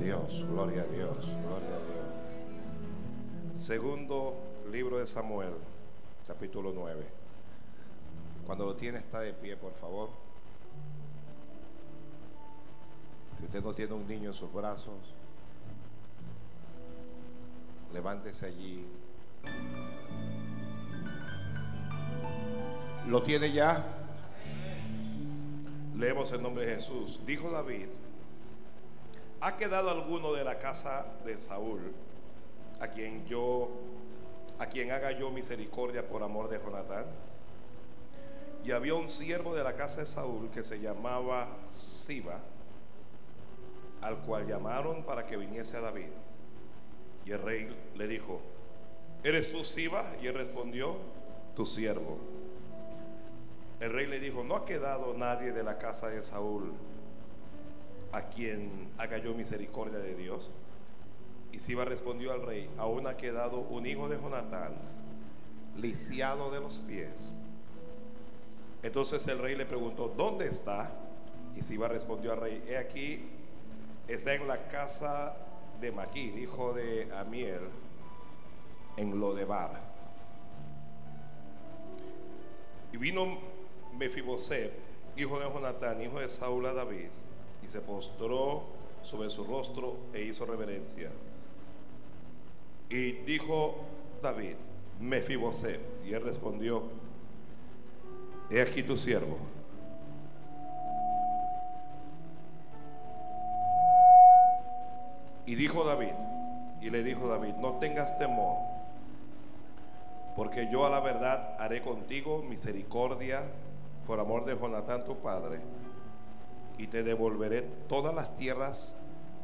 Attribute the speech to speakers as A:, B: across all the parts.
A: Dios, gloria a Dios, gloria a Dios. Segundo libro de Samuel, capítulo 9. Cuando lo tiene está de pie, por favor. Si usted no tiene un niño en sus brazos, levántese allí. ¿Lo tiene ya? Leemos el nombre de Jesús. Dijo David, ¿ha quedado alguno de la casa de Saúl a quien yo a quien haga yo misericordia por amor de Jonatán? Y había un siervo de la casa de Saúl que se llamaba Siba, al cual llamaron para que viniese a David. Y el rey le dijo, ¿eres tú Siba? Y él respondió, tu siervo. El rey le dijo, no ha quedado nadie de la casa de Saúl a quien haga yo misericordia de Dios. Y Siba respondió al rey, aún ha quedado un hijo de Jonatán, lisiado de los pies. Entonces el rey le preguntó, ¿dónde está? Y Siba respondió al rey, he aquí, está en la casa de Maquir, hijo de Amiel, en Lodebar. Y vino Mefiboset, hijo de Jonatán, hijo de Saúl a David, y se postró sobre su rostro e hizo reverencia. Y dijo David, Mefiboset, y él respondió, he aquí tu siervo. Y dijo David, y le dijo David, no tengas temor, porque yo a la verdad haré contigo misericordia por amor de Jonatán tu padre, y te devolveré todas las tierras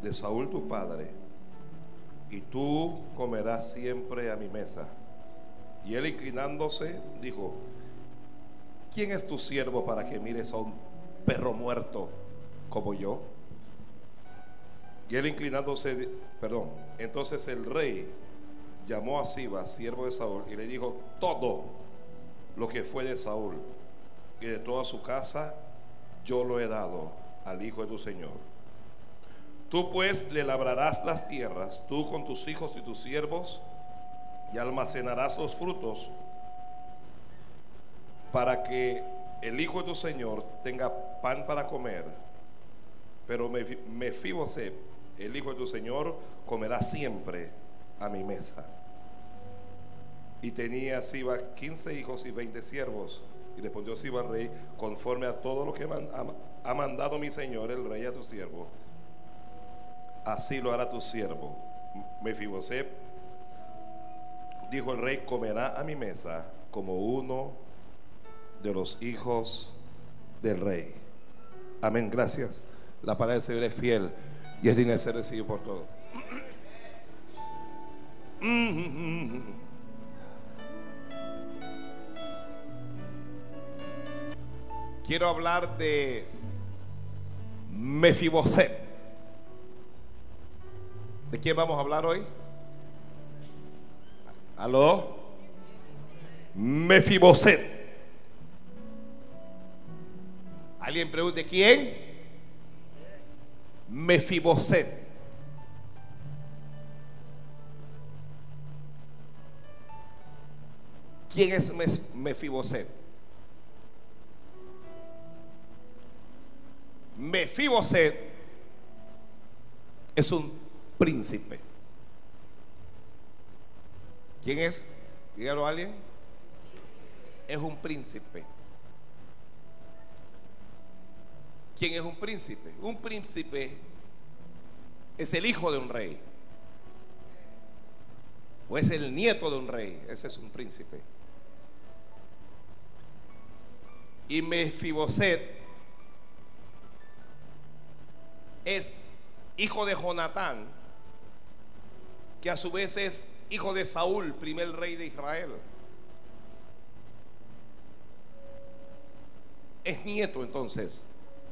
A: de Saúl tu padre, y tú comerás siempre a mi mesa. Y él inclinándose dijo, ¿quién es tu siervo para que mires a un perro muerto como yo? Y él inclinándose, perdón, entonces el rey llamó a Siba, siervo de Saúl, y le dijo todo lo que fue de Saúl y de toda su casa, yo lo he dado al hijo de tu Señor. Tú pues le labrarás las tierras, tú con tus hijos y tus siervos, y almacenarás los frutos para que el hijo de tu Señor tenga pan para comer. Pero Mefiboset, el hijo de tu Señor, comerá siempre a mi mesa. Y tenía Siba 15 hijos y 20 siervos. Y respondió Siba al rey, conforme a todo lo que ha mandado mi Señor, el rey, a tu siervo, así lo hará tu siervo. Mefiboset, dijo el rey, comerá a mi mesa como uno de los hijos del rey. Amén, gracias. La palabra del Señor es fiel y es digna de ser recibido por todos. Quiero hablar de Mefiboset. ¿De quién vamos a hablar hoy? ¿Aló? Mefiboset. ¿Alguien pregunte quién? Mefiboset. ¿Quién es Mefiboset? Mefiboset es un príncipe. ¿Quién es? Dígalo a alguien. Es un príncipe. ¿Quién es un príncipe? Un príncipe es el hijo de un rey. O es el nieto de un rey. Ese es un príncipe. Y Mefiboset es hijo de Jonatán, que a su vez es hijo de Saúl, primer rey de Israel. Es nieto entonces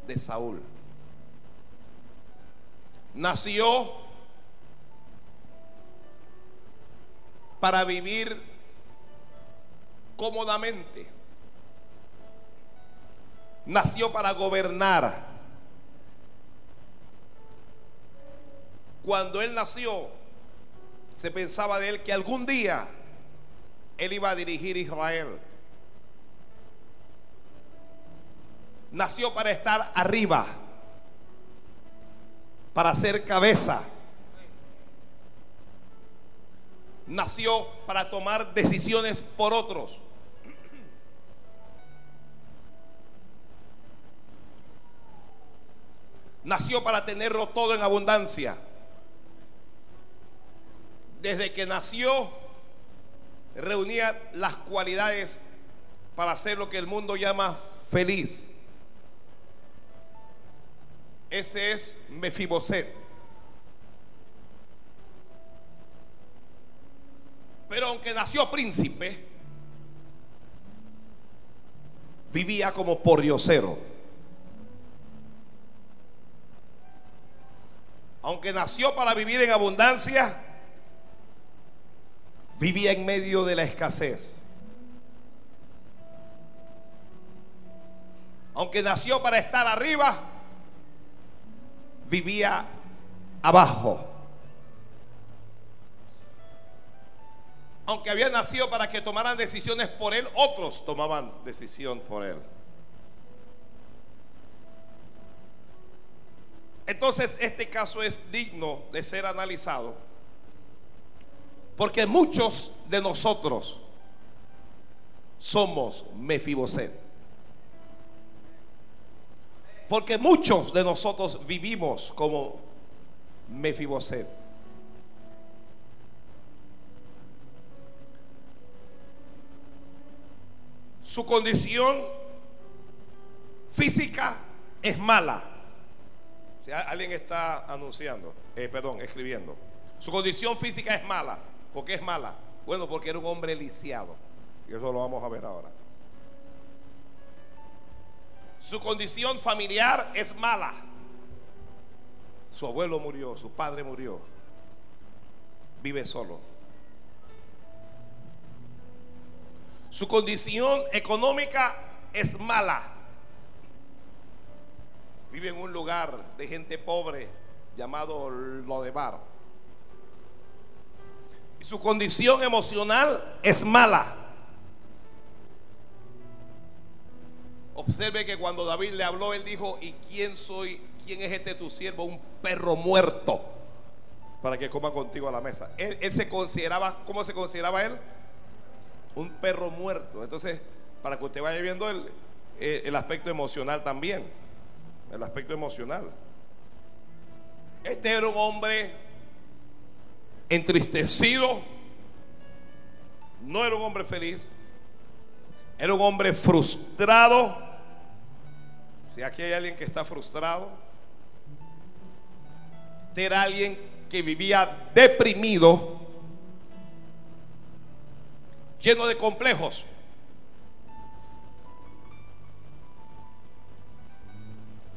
A: de Saúl. Nació para vivir cómodamente. Nació para gobernar. Cuando él nació, se pensaba de él que algún día él iba a dirigir Israel. Nació para estar arriba, para ser cabeza. Nació para tomar decisiones por otros. Nació para tenerlo todo en abundancia. Desde que nació, reunía las cualidades para ser lo que el mundo llama feliz. Ese es Mefiboset. Pero aunque nació príncipe, vivía como por diosero. Aunque nació para vivir en abundancia, vivía en medio de la escasez. Aunque nació para estar arriba, vivía abajo. Aunque había nacido para que tomaran decisiones por él, otros tomaban decisión por él. Entonces este caso es digno de ser analizado porque muchos de nosotros somos Mefiboset. Porque muchos de nosotros vivimos como Mefiboset. Su condición física es mala. Si alguien está anunciando, eh, perdón, escribiendo. Su condición física es mala. ¿Por qué es mala? Bueno, porque era un hombre lisiado. Y eso lo vamos a ver ahora. Su condición familiar es mala. Su abuelo murió, su padre murió. Vive solo. Su condición económica es mala. Vive en un lugar de gente pobre llamado Lodebar su condición emocional es mala. Observe que cuando David le habló, él dijo, ¿y quién soy? ¿Quién es este tu siervo? Un perro muerto para que coma contigo a la mesa. Él, se consideraba, ¿cómo se consideraba él? Un perro muerto. Entonces, para que usted vaya viendo el, eh, el aspecto emocional también. El aspecto emocional. Este era un hombre entristecido, no era un hombre feliz, era un hombre frustrado. Si aquí hay alguien que está frustrado, era alguien que vivía deprimido, lleno de complejos.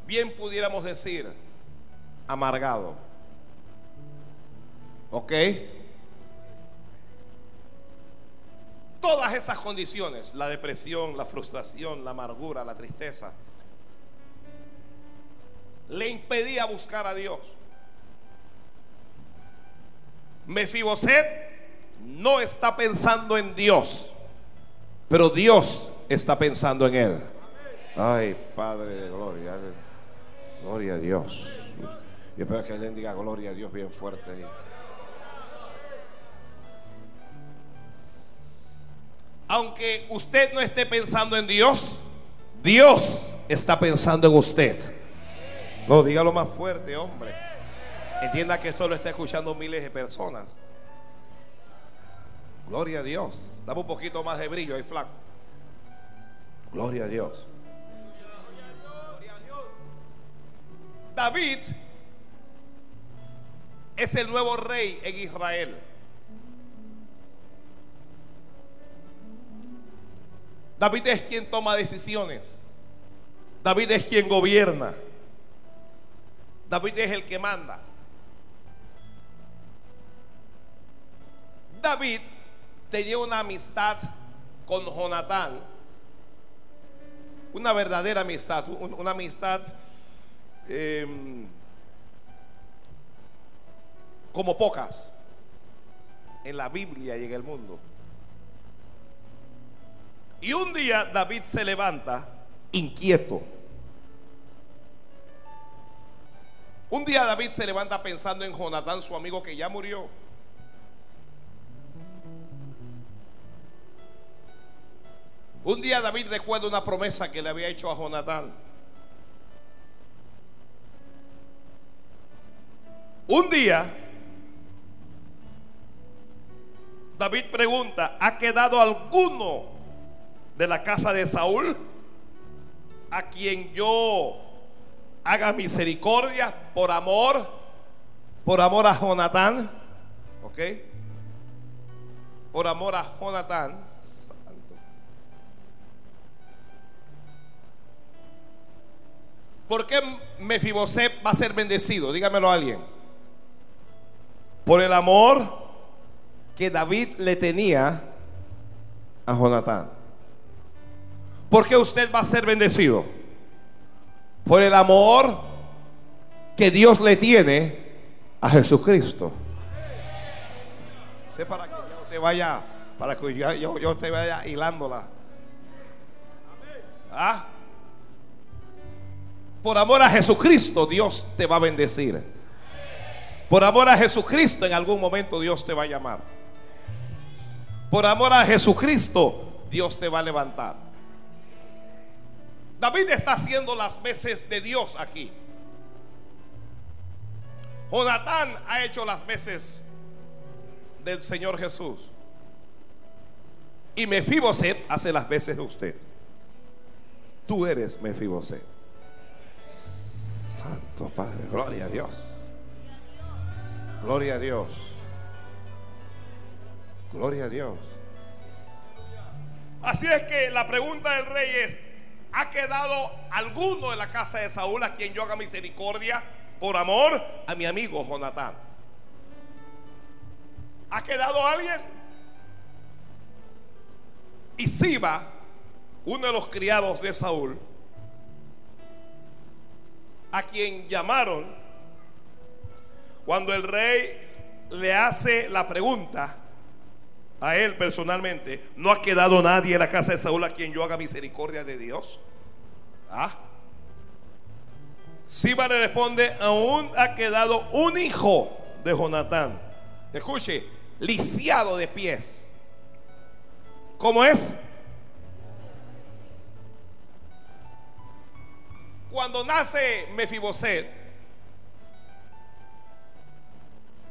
A: Bien pudiéramos decir, amargado. ¿Ok? Todas esas condiciones, la depresión, la frustración, la amargura, la tristeza, le impedía buscar a Dios. Mefiboset no está pensando en Dios, pero Dios está pensando en él. Ay, Padre de gloria, gloria a Dios. Yo espero que alguien diga gloria a Dios bien fuerte. Aunque usted no esté pensando en Dios, Dios está pensando en usted. No, dígalo más fuerte, hombre. Entienda que esto lo está escuchando miles de personas. Gloria a Dios. Dame un poquito más de brillo ahí, flaco. Gloria a Dios. David es el nuevo rey en Israel. David es quien toma decisiones. David es quien gobierna. David es el que manda. David tenía una amistad con Jonatán. Una verdadera amistad. Una amistad em, como pocas en la Biblia y en el mundo. Y un día David se levanta inquieto. Un día David se levanta pensando en Jonatán, su amigo que ya murió. Un día David recuerda una promesa que le había hecho a Jonatán. Un día David pregunta, ¿ha quedado alguno de la casa de Saúl a quien yo haga misericordia por amor, por amor a Jonatán? ¿Ok? Por amor a Jonatán. ¿Por qué Mefiboset va a ser bendecido? Dígamelo a alguien. Por el amor que David le tenía a Jonatán. ¿Por qué usted va a ser bendecido? Por el amor que Dios le tiene a Jesucristo. Sé para que yo te vaya, para que yo, te vaya hilándola. ¿Ah? Por amor a Jesucristo, Dios te va a bendecir. Por amor a Jesucristo, en algún momento Dios te va a llamar. Por amor a Jesucristo, Dios te va a levantar. David está haciendo las veces de Dios aquí. Jonatán ha hecho las veces del Señor Jesús. Y Mefiboset hace las veces de usted. Tú eres Mefiboset. Santo Padre, gloria a Dios. Gloria a Dios. Gloria a Dios. Así es que la pregunta del rey es, ¿ha quedado alguno en la casa de Saúl a quien yo haga misericordia por amor a mi amigo Jonatán? ¿Ha quedado alguien? Y Siba, uno de los criados de Saúl, a quien llamaron cuando el rey le hace la pregunta a él personalmente, no ha quedado nadie en la casa de Saúl a quien yo haga misericordia de Dios. Ah. Siba le responde, aún ha quedado un hijo de Jonatán. Escuche, lisiado de pies. ¿Cómo es? Cuando nace Mefiboset,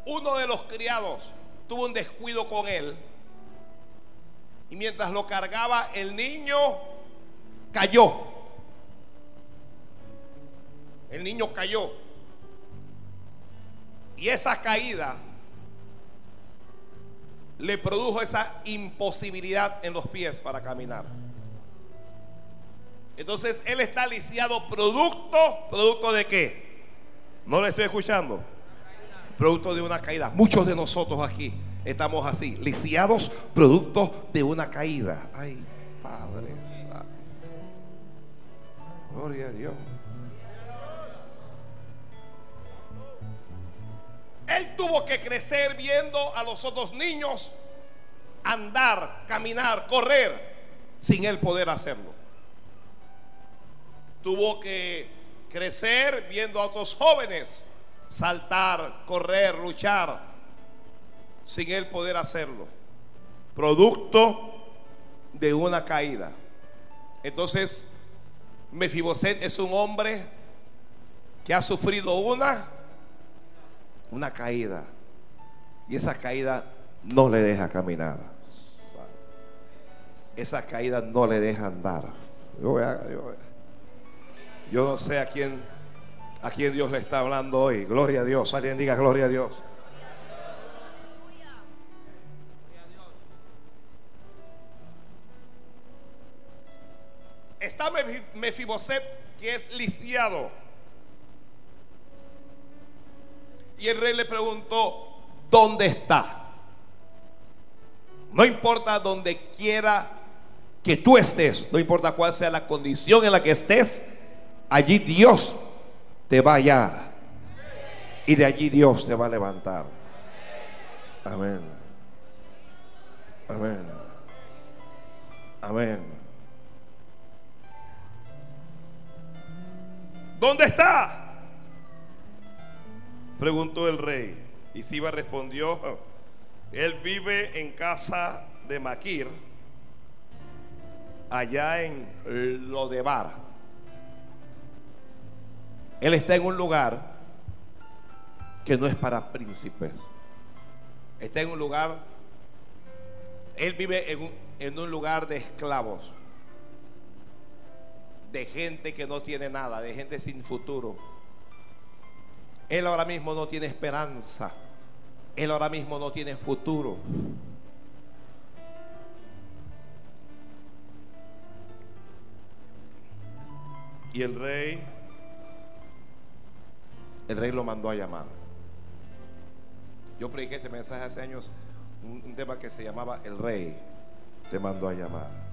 A: uno de los criados tuvo un descuido con él. Y mientras lo cargaba, el niño cayó. El niño cayó. Y esa caída le produjo esa imposibilidad en los pies para caminar. Entonces él está lisiado producto, producto de qué? No le estoy escuchando. Producto de una caída. Muchos de nosotros aquí estamos así, lisiados, producto de una caída. Ay, Padre Gloria a Dios. Él tuvo que crecer viendo a los otros niños andar, caminar, correr, sin él poder hacerlo tuvo que crecer viendo a otros jóvenes saltar, correr, luchar, sin él poder hacerlo. Producto de una caída. Entonces, Mefiboset es un hombre que ha sufrido una una caída. Y esa caída no le deja caminar. Esa caída no le deja andar. Yo a, yo no sé a quién, a quién Dios le está hablando hoy. Gloria a Dios. Alguien diga gloria a Dios. Está Mefiboset que es lisiado. Y el rey le preguntó, ¿dónde está? No importa donde quiera que tú estés, no importa cuál sea la condición en la que estés, allí Dios te va a hallar. Y de allí Dios te va a levantar. Amén. Amén. Amén. ¿Dónde está? Preguntó el rey. Y Siba respondió, él vive en casa de Maquir, allá en Lodebar. Él está en un lugar que no es para príncipes. Está en un lugar, él vive en un, en un lugar de esclavos, de gente que no tiene nada, de gente sin futuro. Él ahora mismo no tiene esperanza. Él ahora mismo no tiene futuro. Y el rey, el rey lo mandó a llamar. Yo prediqué este mensaje hace años, un, un tema que se llamaba El rey te mandó a llamar.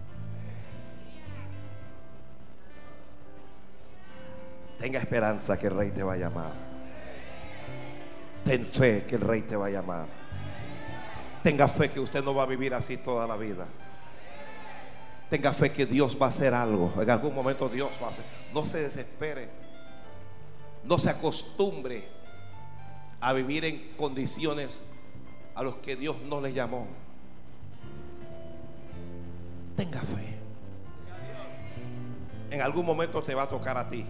A: Tenga esperanza que el rey te va a llamar. Ten fe que el rey te va a llamar. Tenga fe que usted no va a vivir así toda la vida. Tenga fe que Dios va a hacer algo. En algún momento Dios va a hacer. No se desespere. No se acostumbre a vivir en condiciones a los que Dios no le llamó. Tenga fe. En algún momento te va a tocar a ti.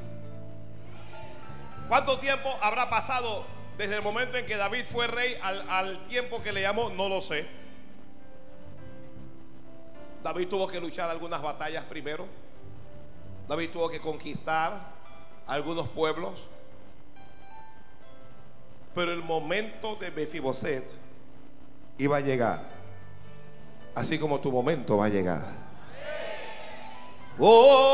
A: ¿Cuánto tiempo habrá pasado desde el momento en que David fue rey al, tiempo que le llamó, no lo sé. David tuvo que luchar algunas batallas primero. David tuvo que conquistar algunos pueblos. Pero el momento de Mefiboset iba a llegar. Así como tu momento va a llegar. Oh,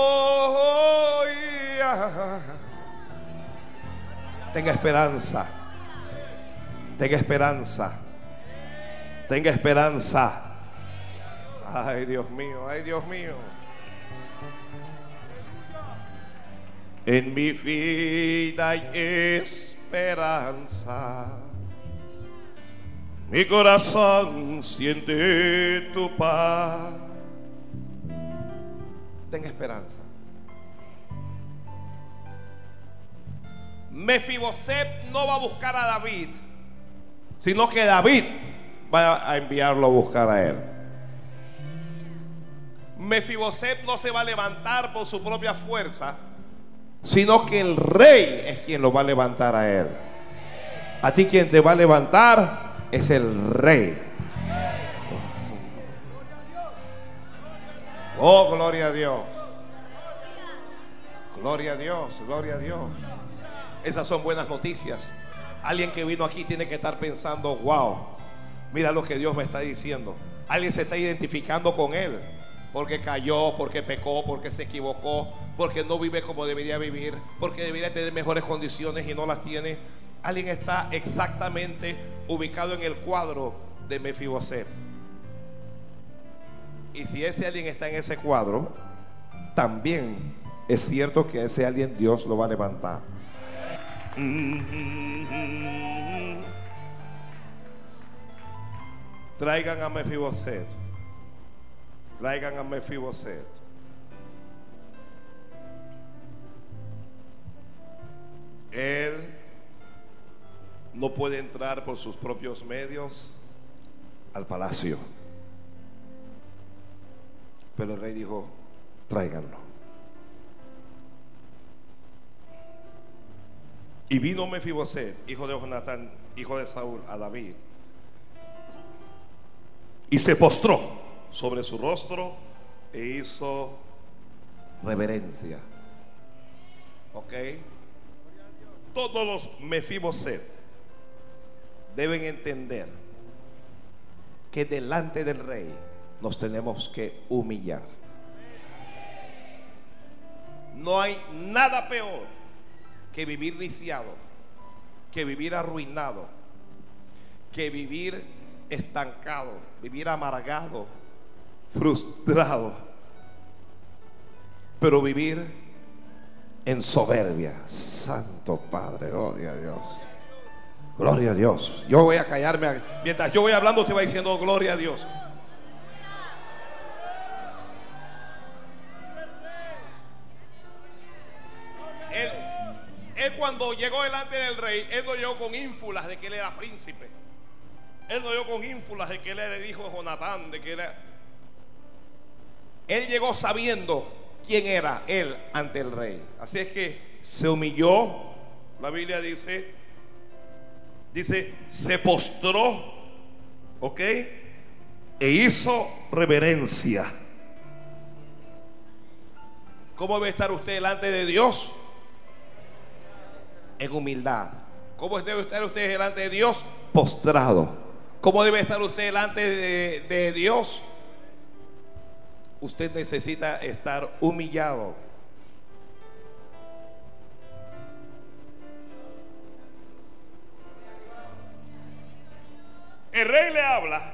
A: Tenga esperanza. Tenga esperanza. Tenga esperanza. Ay, Dios mío, ay, Dios mío. En mi vida hay esperanza. Mi corazón siente tu paz. Tenga esperanza. Mefiboset no va a buscar a David sino que David va a enviarlo a buscar a él. Mefiboset no se va a levantar por su propia fuerza, sino que el rey es quien lo va a levantar a él. A ti quien te va a levantar es el rey. Oh, gloria a Dios. Gloria a Dios, gloria a Dios. Esas son buenas noticias. Alguien que vino aquí tiene que estar pensando, wow, mira lo que Dios me está diciendo. Alguien se está identificando con Él porque cayó, porque pecó, porque se equivocó, porque no vive como debería vivir, porque debería tener mejores condiciones y no las tiene. Alguien está exactamente ubicado en el cuadro de Mefiboset. Y si ese alguien está en ese cuadro, también es cierto que ese alguien Dios lo va a levantar. Traigan a Mefiboset. Traigan a Mefiboset. Él no puede entrar por sus propios medios al palacio. Pero el rey dijo, tráiganlo. Y vino Mefiboset, hijo de Jonatán, hijo de Saúl, a David. Y se postró sobre su rostro e hizo reverencia. ¿Ok? Todos los Mefiboset deben entender que delante del rey nos tenemos que humillar. No hay nada peor que vivir viciado, que vivir arruinado, que vivir estancado, vivir amargado, frustrado, pero vivir en soberbia. Santo Padre, gloria a Dios. Gloria a Dios. Yo voy a callarme. Mientras yo voy hablando, usted va diciendo gloria a Dios. Cuando llegó delante del rey, él no llegó con ínfulas de que él era príncipe. Él no llegó con ínfulas de que él era el hijo de Jonatán, de que él llegó sabiendo quién era él ante el rey. Así es que se humilló. La Biblia dice, dice, se postró, ¿ok? E hizo reverencia. ¿Cómo debe estar usted delante de Dios? En humildad. ¿Cómo debe estar usted delante de Dios? Postrado. ¿Cómo debe estar usted delante de, de Dios? Usted necesita estar humillado. El rey le habla.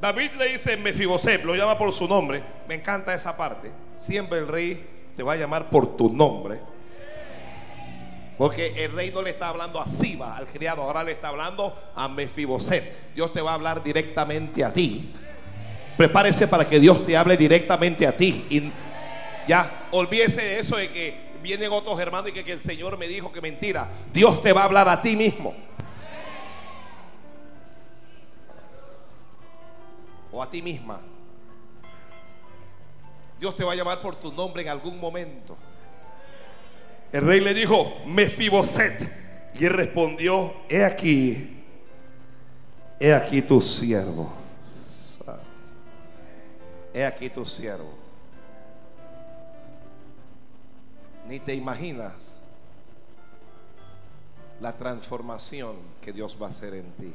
A: David le dice Mefiboset, lo llama por su nombre. Me encanta esa parte. Siempre el rey te va a llamar por tu nombre. Porque el rey no le está hablando a Siba, al criado, ahora le está hablando a Mefiboset. Dios te va a hablar directamente a ti. Prepárese para que Dios te hable directamente a ti. Y ya, olvídese de eso de que vienen otros hermanos y que, que el Señor me dijo que mentira. Dios te va a hablar a ti mismo. o a ti misma. Dios te va a llamar por tu nombre en algún momento. El rey le dijo, Mefiboset. Y él respondió, he aquí, he aquí tu siervo. He aquí tu siervo. Ni te imaginas la transformación que Dios va a hacer en ti.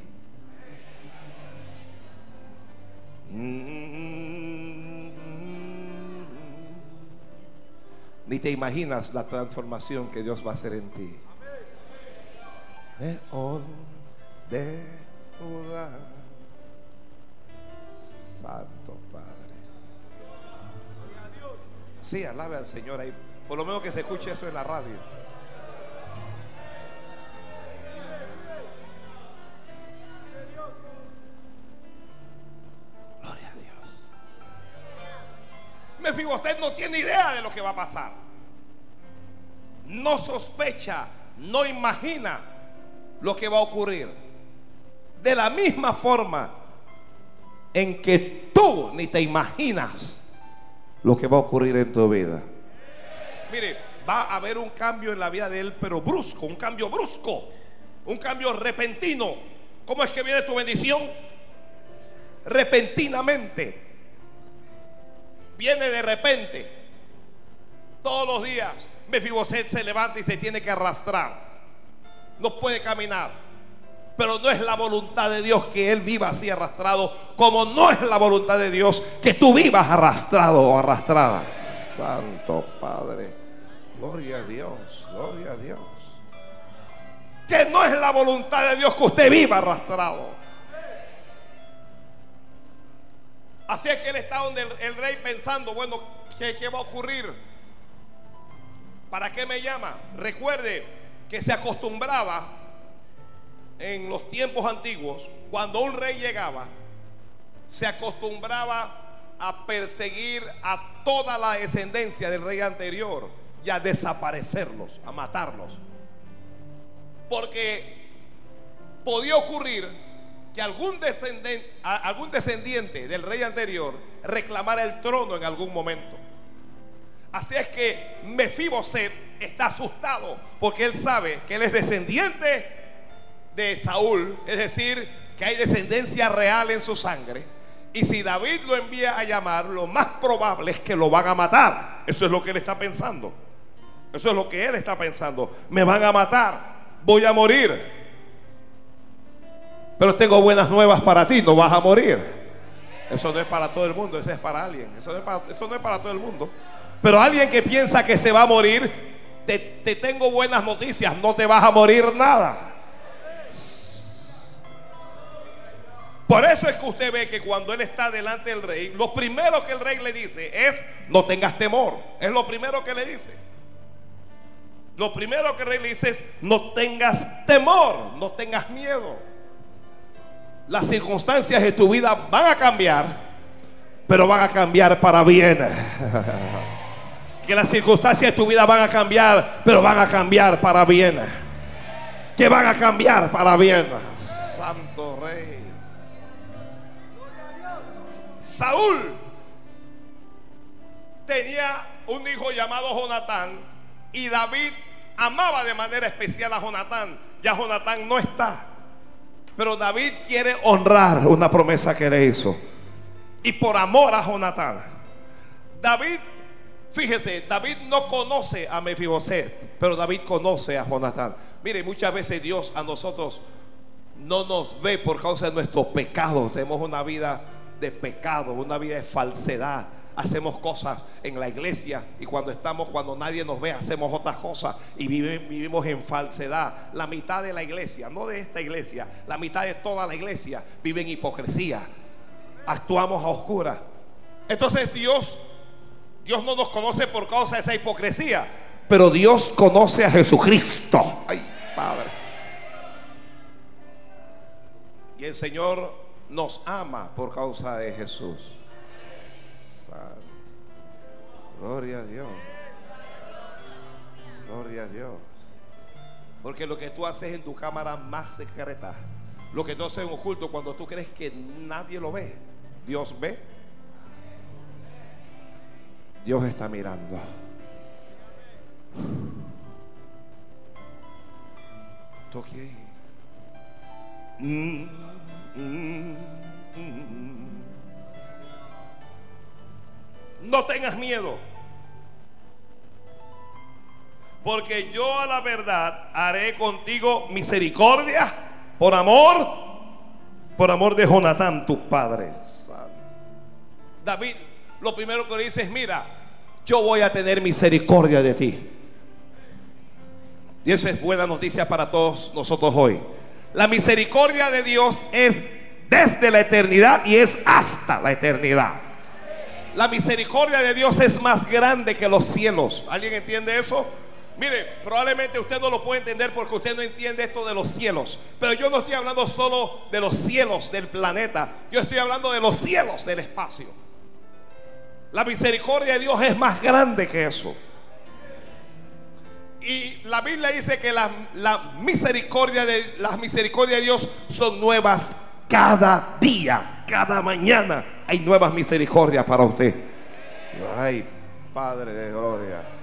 A: Ni te imaginas la transformación que Dios va a hacer en ti. de Santo Padre. Sí, alabe al Señor ahí. Por lo menos que se escuche eso en la radio. Mefiboset no tiene idea de lo que va a pasar. No sospecha, no imagina lo que va a ocurrir. De la misma forma en que tú ni te imaginas lo que va a ocurrir en tu vida. Mire, va a haber un cambio en la vida de él, pero brusco, un cambio brusco, un cambio repentino. ¿Cómo es que viene tu bendición? Repentinamente viene de repente. Todos los días Mefiboset se levanta y se tiene que arrastrar. No puede caminar. Pero no es la voluntad de Dios que él viva así arrastrado, como no es la voluntad de Dios que tú vivas arrastrado o arrastrada. Santo Padre, gloria a Dios, gloria a Dios. Que no es la voluntad de Dios que usted viva arrastrado. Así es que él está donde el, rey pensando, bueno, ¿qué, ¿qué va a ocurrir? ¿Para qué me llama? Recuerde que se acostumbraba en los tiempos antiguos, cuando un rey llegaba, se acostumbraba a perseguir a toda la descendencia del rey anterior y a desaparecerlos, a matarlos. Porque podía ocurrir algún descendiente, algún descendiente del rey anterior reclamara el trono en algún momento. Así es que Mefiboset está asustado porque él sabe que él es descendiente de Saúl, es decir, que hay descendencia real en su sangre. Y si David lo envía a llamar, lo más probable es que lo van a matar. Eso es lo que él está pensando. Eso es lo que él está pensando. Me van a matar. Voy a morir. Pero tengo buenas nuevas para ti, no vas a morir. Eso no es para todo el mundo, eso es para alguien. Eso no es para, todo el mundo. Pero alguien que piensa que se va a morir, te, te tengo buenas noticias, no te vas a morir nada. Por eso es que usted ve que cuando él está delante del rey, lo primero que el rey le dice es, no tengas temor. Es lo primero que le dice. Lo primero que el rey le dice es, no tengas temor, no tengas miedo. Las circunstancias de tu vida van a cambiar, pero van a cambiar para bien. que las circunstancias de tu vida van a cambiar, pero van a cambiar para bien. Que van a cambiar para bien. Santo Rey. Saúl tenía un hijo llamado Jonatán y David amaba de manera especial a Jonatán. Ya Jonatán no está. Pero David quiere honrar una promesa que le hizo. Y por amor a Jonatán. David, fíjese, David no conoce a Mefiboset, pero David conoce a Jonatán. Mire, muchas veces Dios a nosotros no nos ve por causa de nuestros pecados. Tenemos una vida de pecado, una vida de falsedad hacemos cosas en la iglesia y cuando estamos, cuando nadie nos ve, hacemos otras cosas y vivimos en falsedad. La mitad de la iglesia, no de esta iglesia, la mitad de toda la iglesia vive en hipocresía. Actuamos a oscuras. Entonces Dios, Dios no nos conoce por causa de esa hipocresía, pero Dios conoce a Jesucristo. Ay, Padre. Y el Señor nos ama por causa de Jesús. Gloria a Dios. Gloria a Dios. Porque lo que tú haces en tu cámara más secreta, lo que tú haces en oculto cuando tú crees que nadie lo ve, Dios ve. Dios está mirando. Toque. Mm, mm, mm, no tengas miedo. Porque yo a la verdad haré contigo misericordia por amor, por amor de Jonatán, tu padre. David, lo primero que le dice es, mira, yo voy a tener misericordia de ti. Y esa es buena noticia para todos nosotros hoy. La misericordia de Dios es desde la eternidad y es hasta la eternidad. La misericordia de Dios es más grande que los cielos. ¿Alguien entiende eso? Mire, probablemente usted no lo puede entender porque usted no entiende esto de los cielos. Pero yo no estoy hablando solo de los cielos del planeta. Yo estoy hablando de los cielos del espacio. La misericordia de Dios es más grande que eso. Y la Biblia dice que la, misericordia de, las misericordias de Dios son nuevas cada día, cada mañana. Hay nuevas misericordias para usted. Ay, Padre de gloria.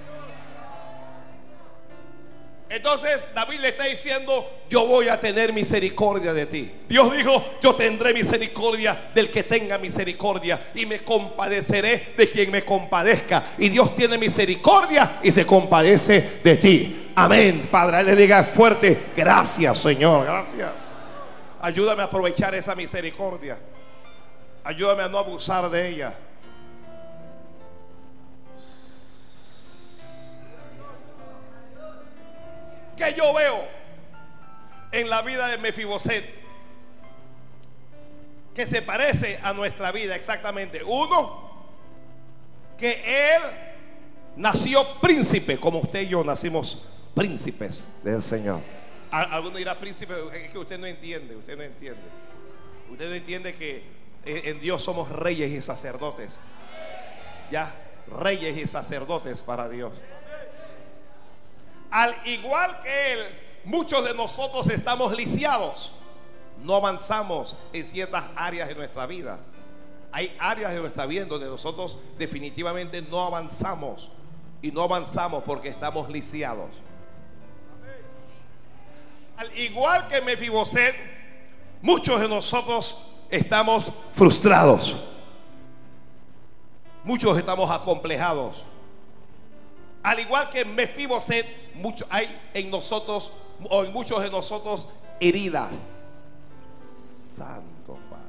A: Entonces David le está diciendo, yo voy a tener misericordia de ti. Dios dijo, yo tendré misericordia del que tenga misericordia y me compadeceré de quien me compadezca. Y Dios tiene misericordia y se compadece de ti. Amén. Padre, le diga fuerte, gracias Señor, gracias. Ayúdame a aprovechar esa misericordia. Ayúdame a no abusar de ella. que yo veo en la vida de Mefiboset que se parece a nuestra vida exactamente. Uno, que él nació príncipe, como usted y yo nacimos príncipes del Señor. Alguno dirá príncipe, es que usted no entiende, usted no entiende. Usted no entiende que en Dios somos reyes y sacerdotes. Ya, reyes y sacerdotes para Dios. Al igual que Él, muchos de nosotros estamos lisiados. No avanzamos en ciertas áreas de nuestra vida. Hay áreas de nuestra vida donde nosotros definitivamente no avanzamos. Y no avanzamos porque estamos lisiados. Al igual que Mefiboset, muchos de nosotros estamos frustrados. Muchos estamos acomplejados. Al igual que Mefiboset, hay en nosotros, o en muchos de nosotros, heridas. Santo Padre.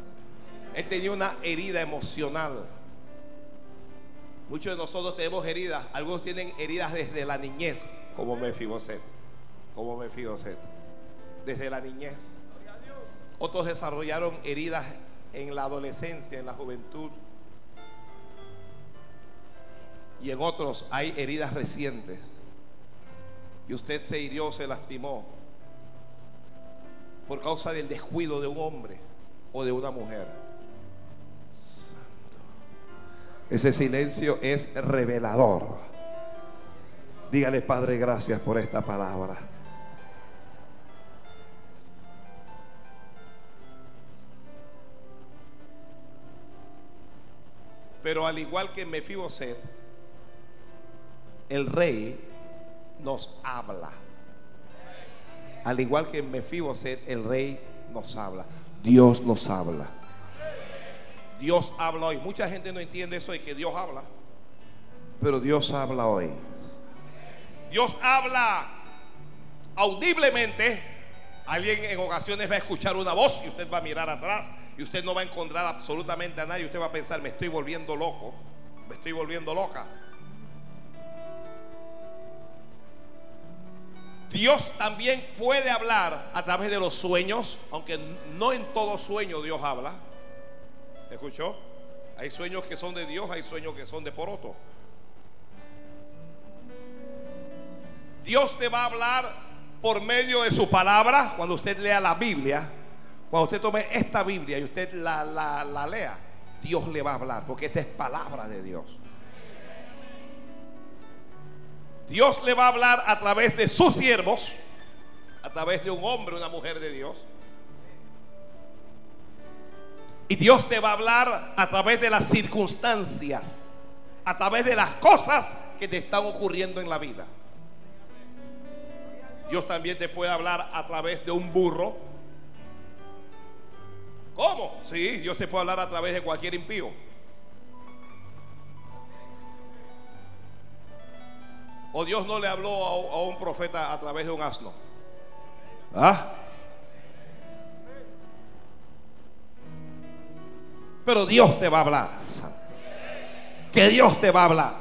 A: Él tenía una herida emocional. Muchos de nosotros tenemos heridas. Algunos tienen heridas desde la niñez, como Mefiboset. Como Mefiboset. Desde la niñez. Otros desarrollaron heridas en la adolescencia, en la juventud y en otros hay heridas recientes. y usted se hirió, se lastimó por causa del descuido de un hombre o de una mujer. Ese silencio es revelador. Dígale, Padre, gracias por esta palabra. Pero al igual que Mefiboset, el rey nos habla. Al igual que Mefiboset, el rey nos habla. Dios nos habla. Dios habla hoy. Mucha gente no entiende eso de que Dios habla. Pero Dios habla hoy. Dios habla audiblemente. Alguien en ocasiones va a escuchar una voz y usted va a mirar atrás y usted no va a encontrar absolutamente a nadie. Usted va a pensar, me estoy volviendo loco, me estoy volviendo loca. Dios también puede hablar a través de los sueños, aunque no en todo sueño Dios habla. ¿Escuchó? Hay sueños que son de Dios, hay sueños que son de poroto. Dios te va a hablar por medio de su palabra cuando usted lea la Biblia. Cuando usted tome esta Biblia y usted la, la lea, Dios le va a hablar, porque esta es palabra de Dios. Dios le va a hablar a través de sus siervos, a través de un hombre, una mujer de Dios. Y Dios te va a hablar a través de las circunstancias, a través de las cosas que te están ocurriendo en la vida. Dios también te puede hablar a través de un burro. ¿Cómo? Sí, Dios te puede hablar a través de cualquier impío. ¿O Dios no le habló a, un profeta a través de un asno? ¿Ah? Pero Dios te va a hablar, Que Dios te va a hablar.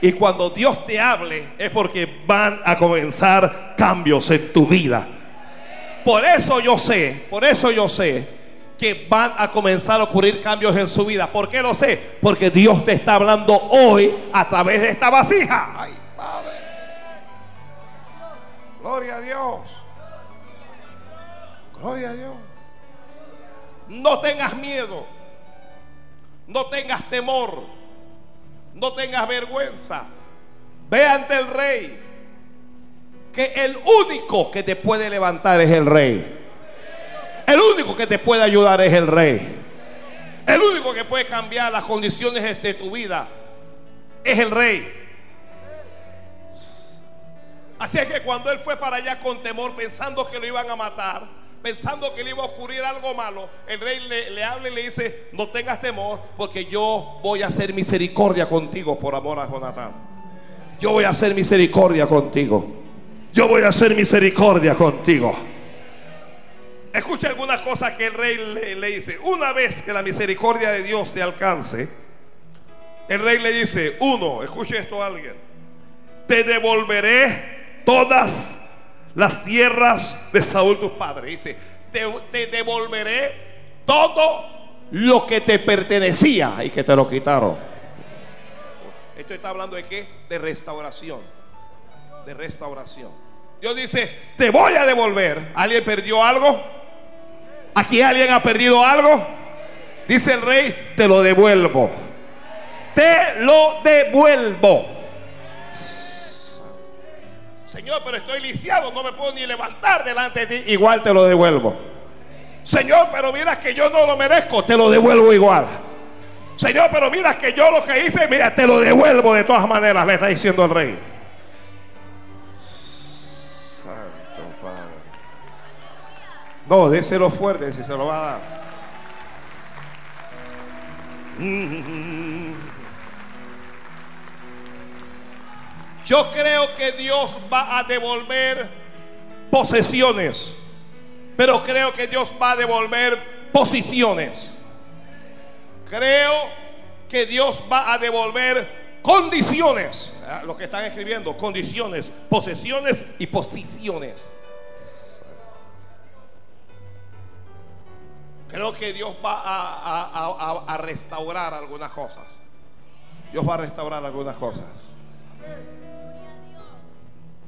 A: Y cuando Dios te hable es porque van a comenzar cambios en tu vida. Por eso yo sé, por eso yo sé que van a comenzar a ocurrir cambios en su vida. ¿Por qué lo sé? Porque Dios te está hablando hoy a través de esta vasija. Ay. Gloria a Dios. Gloria a Dios. No tengas miedo. No tengas temor. No tengas vergüenza. Ve ante el rey. Que el único que te puede levantar es el rey. El único que te puede ayudar es el rey. El único que puede cambiar las condiciones de tu vida es el rey. Así es que cuando él fue para allá con temor, pensando que lo iban a matar, pensando que le iba a ocurrir algo malo, el rey le, habla y le dice, no tengas temor, porque yo voy a hacer misericordia contigo por amor a Jonatán. Yo voy a hacer misericordia contigo. Yo voy a hacer misericordia contigo. Escucha algunas cosas que el rey le, dice. Una vez que la misericordia de Dios te alcance, el rey le dice, uno, escuche esto a alguien, te devolveré todas las tierras de Saúl tu padre. Dice, te, devolveré todo lo que te pertenecía y que te lo quitaron. Esto está hablando de qué? De restauración. De restauración. Dios dice, te voy a devolver. ¿Alguien perdió algo? ¿Aquí alguien ha perdido algo? Dice el rey, te lo devuelvo. Te lo devuelvo. Señor, pero estoy lisiado, no me puedo ni levantar delante de ti. Igual te lo devuelvo. Señor, pero mira que yo no lo merezco, te lo devuelvo igual. Señor, pero mira que yo lo que hice, mira, te lo devuelvo de todas maneras, le está diciendo el rey. No, déselo fuerte si se lo va a dar. Yo creo que Dios va a devolver posesiones, pero creo que Dios va a devolver posiciones. Creo que Dios va a devolver condiciones. Ah, Lo que están escribiendo, condiciones, posesiones y posiciones. Creo que Dios va a, restaurar algunas cosas. Dios va a restaurar algunas cosas.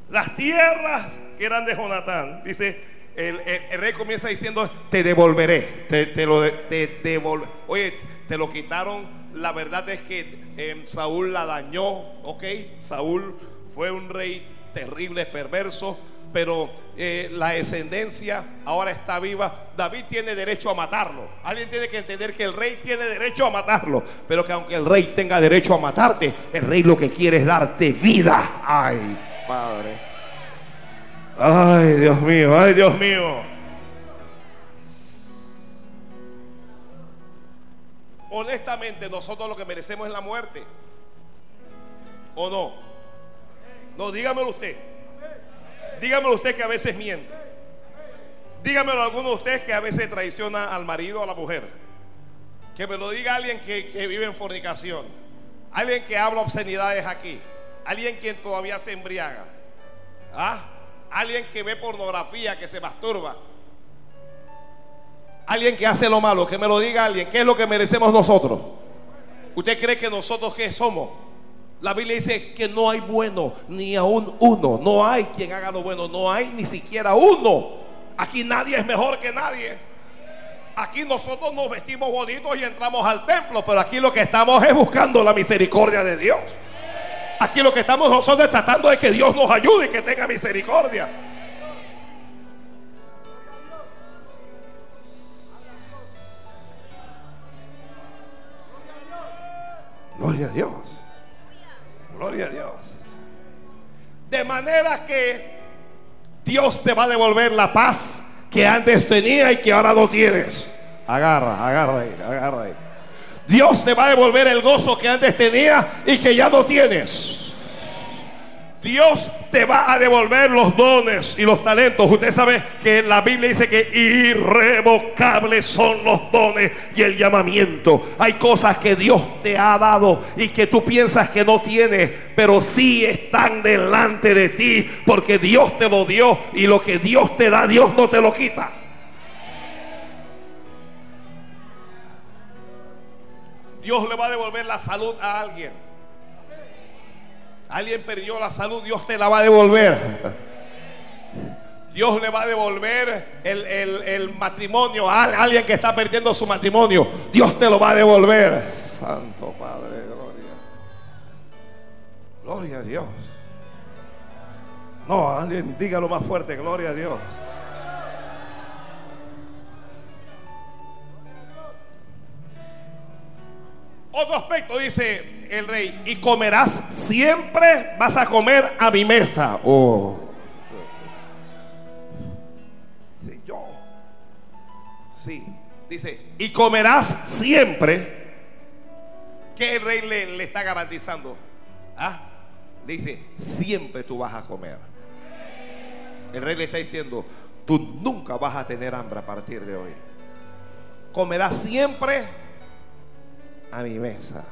A: las tierras que eran de Jonatán. Dice, el, rey comienza diciendo, te devolveré, te, lo te devolveré. Oye, te lo quitaron. La verdad es que em, Saúl la dañó, ¿ok? Saúl fue un rey terrible, perverso pero eh, la descendencia ahora está viva. David tiene derecho a matarlo. Alguien tiene que entender que el rey tiene derecho a matarlo, pero que aunque el rey tenga derecho a matarte, el rey lo que quiere es darte vida. Ay, Padre. Ay, Dios mío, ay, Dios mío. Honestamente, nosotros lo que merecemos es la muerte. ¿O no? No, dígamelo usted. Dígamelo usted que a veces miente. Dígamelo a alguno de ustedes que a veces traiciona al marido o a la mujer. Que me lo diga alguien que, vive en fornicación. Alguien que habla obscenidades aquí. Alguien quien todavía se embriaga. ¿Ah? Alguien que ve pornografía, que se masturba. Alguien que hace lo malo, que me lo diga alguien. ¿Qué es lo que merecemos nosotros? ¿Usted cree que nosotros qué somos? La Biblia dice que no hay bueno ni aún uno. No hay quien haga lo bueno. No hay ni siquiera uno. Aquí nadie es mejor que nadie. Aquí nosotros nos vestimos bonitos y entramos al templo. Pero aquí lo que estamos es buscando la misericordia de Dios. Aquí lo que estamos nosotros tratando es que Dios nos ayude y que tenga misericordia. Gloria a Dios. Gloria a Dios. De manera que Dios te va a devolver la paz que antes tenía y que ahora no tienes. Agarra, agarra ahí, agarra ahí. Dios te va a devolver el gozo que antes tenía y que ya no tienes. Dios te va a devolver los dones y los talentos. Usted sabe que la Biblia dice que irrevocables son los dones y el llamamiento. Hay cosas que Dios te ha dado y que tú piensas que no tienes, pero sí están delante de ti porque Dios te lo dio y lo que Dios te da, Dios no te lo quita. Dios le va a devolver la salud a alguien. Alguien perdió la salud, Dios te la va a devolver. Dios le va a devolver el, matrimonio a alguien que está perdiendo su matrimonio. Dios te lo va a devolver. Santo Padre, gloria. Gloria a Dios. No, alguien dígalo más fuerte, gloria a Dios. Otro aspecto dice el rey, y comerás siempre, vas a comer a mi mesa. Oh. Sí, yo. Sí, dice, y comerás siempre. ¿Qué el rey le, le está garantizando? ¿Ah? Le dice, siempre tú vas a comer. El rey le está diciendo, tú nunca vas a tener hambre a partir de hoy. Comerás siempre a mi mesa.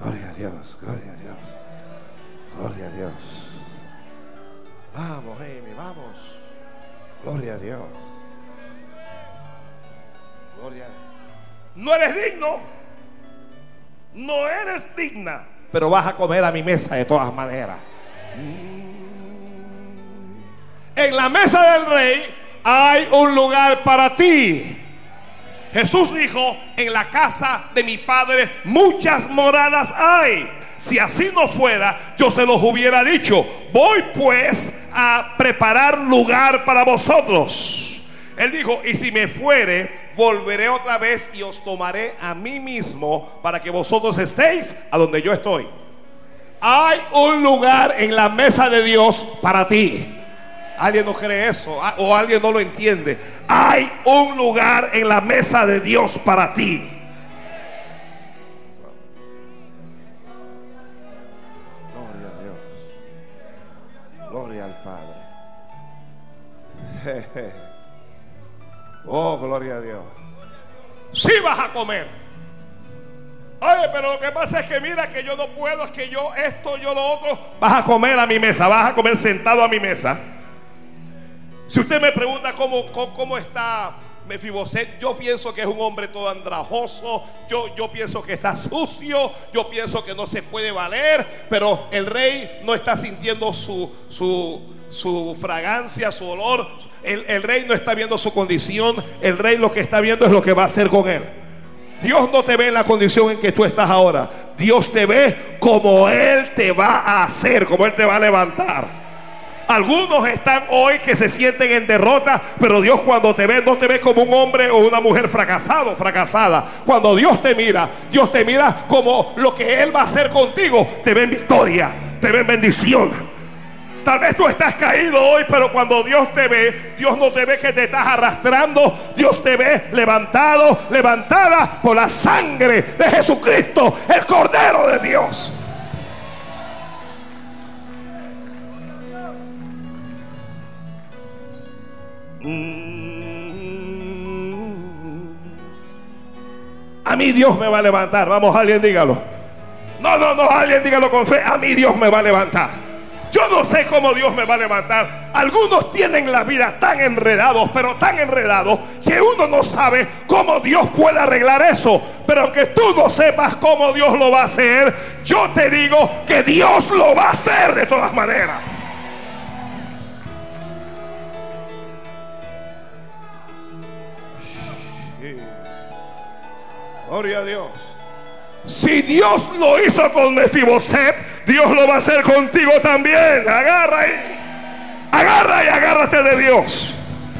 A: Gloria a Dios, gloria a Dios, gloria a Dios. Vamos, Amy, vamos. Gloria a Dios. Gloria a Dios. No eres digno. No eres digna. Pero vas a comer a mi mesa de todas maneras. En la mesa del rey hay un lugar para ti. Jesús dijo, en la casa de mi Padre muchas moradas hay. Si así no fuera, yo se los hubiera dicho. Voy pues a preparar lugar para vosotros. Él dijo, y si me fuere, volveré otra vez y os tomaré a mí mismo para que vosotros estéis a donde yo estoy. Hay un lugar en la mesa de Dios para ti. Alguien no cree eso ah, o alguien no lo entiende. Hay un lugar en la mesa de Dios para ti. Gloria a Dios. Gloria al Padre. Oh, gloria a Dios. Si vas a comer. Oye, pero lo que pasa es que mira que yo no puedo, es que yo esto, yo lo otro. Vas a comer a mi mesa, vas a comer sentado a mi mesa. Si usted me pregunta cómo, cómo, está Mefiboset, yo pienso que es un hombre todo andrajoso, yo, yo pienso que está sucio, yo pienso que no se puede valer, pero el rey no está sintiendo su, su, su fragancia, su olor. El, el rey no está viendo su condición, el rey lo que está viendo es lo que va a hacer con él. Dios no te ve en la condición en que tú estás ahora. Dios te ve como Él te va a hacer, como Él te va a levantar. Algunos están hoy que se sienten en derrota, pero Dios cuando te ve no te ve como un hombre o una mujer fracasado, fracasada. Cuando Dios te mira, Dios te mira como lo que Él va a hacer contigo. Te ve en victoria, te ve en bendición. Tal vez tú estás caído hoy, pero cuando Dios te ve, Dios no te ve que te estás arrastrando. Dios te ve levantado, levantada por la sangre de Jesucristo, el Cordero de Dios. A mí Dios me va a levantar. Vamos, alguien dígalo. No, no, no, alguien dígalo con fe. A mí Dios me va a levantar. Yo no sé cómo Dios me va a levantar. Algunos tienen la vida tan enredados, pero tan enredados, que uno no sabe cómo Dios puede arreglar eso. Pero aunque tú no sepas cómo Dios lo va a hacer, yo te digo que Dios lo va a hacer de todas maneras. Gloria a Dios. Si Dios lo hizo con Mefiboset, Dios lo va a hacer contigo también. Agarra ahí. Agarra y agárrate de Dios.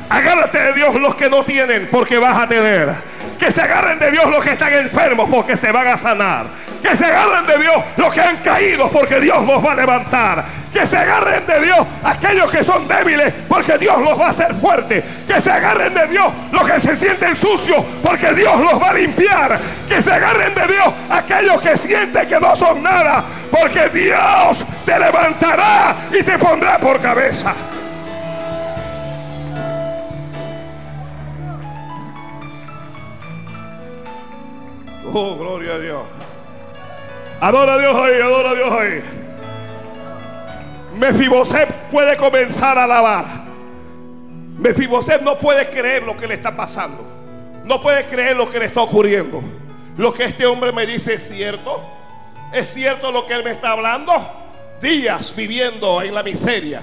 A: Agárrate de Dios los que no tienen, porque vas a tener. Que se agarren de Dios los que están enfermos, porque se van a sanar. Que se agarren de Dios los que han caído, porque Dios los va a levantar. Que se agarren de Dios aquellos que son débiles, porque Dios los va a hacer fuertes. Que se agarren de Dios los que se sienten sucios, porque Dios los va a limpiar. Que se agarren de Dios aquellos que sienten que no son nada, porque Dios te levantará y te pondrá por cabeza. Oh, gloria a Dios. Adora a Dios ahí, adora a Dios ahí. Mefiboset puede comenzar a alabar. Mefiboset no puede creer lo que le está pasando. No puede creer lo que le está ocurriendo. Lo que este hombre me dice es cierto. Es cierto lo que él me está hablando. Días viviendo en la miseria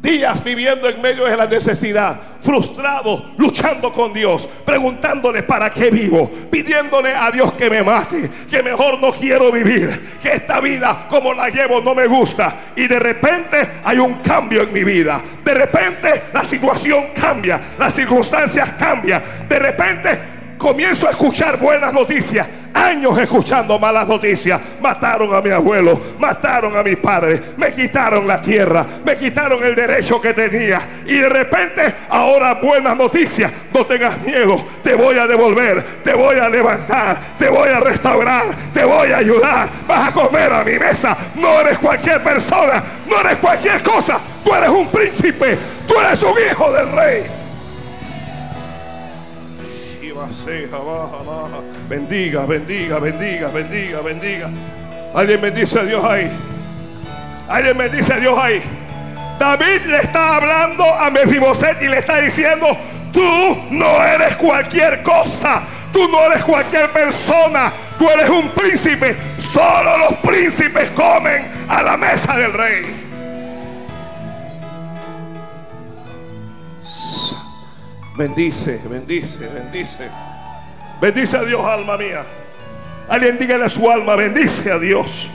A: Días viviendo en medio de la necesidad, frustrado, luchando con Dios, preguntándole para qué vivo, pidiéndole a Dios que me mate, que mejor no quiero vivir, que esta vida como la llevo no me gusta. Y de repente hay un cambio en mi vida. De repente la situación cambia, las circunstancias cambian. De repente comienzo a escuchar buenas noticias años escuchando malas noticias. Mataron a mi abuelo, mataron a mi padre, me quitaron la tierra, me quitaron el derecho que tenía. Y de repente, ahora buenas noticias. No tengas miedo, te voy a devolver, te voy a levantar, te voy a restaurar, te voy a ayudar. Vas a comer a mi mesa. No eres cualquier persona, no eres cualquier cosa. Tú eres un príncipe, tú eres un hijo del rey. Bendiga, bendiga, bendiga, bendiga, bendiga. Alguien bendice a Dios ahí. Alguien bendice a Dios ahí. David le está hablando a Mefiboset y le está diciendo, tú no eres cualquier cosa. Tú no eres cualquier persona. Tú eres un príncipe. Solo los príncipes comen a la mesa del rey. Bendice, bendice, bendice. Bendice a Dios, alma mía. Alguien dígale a su alma, bendice a Dios.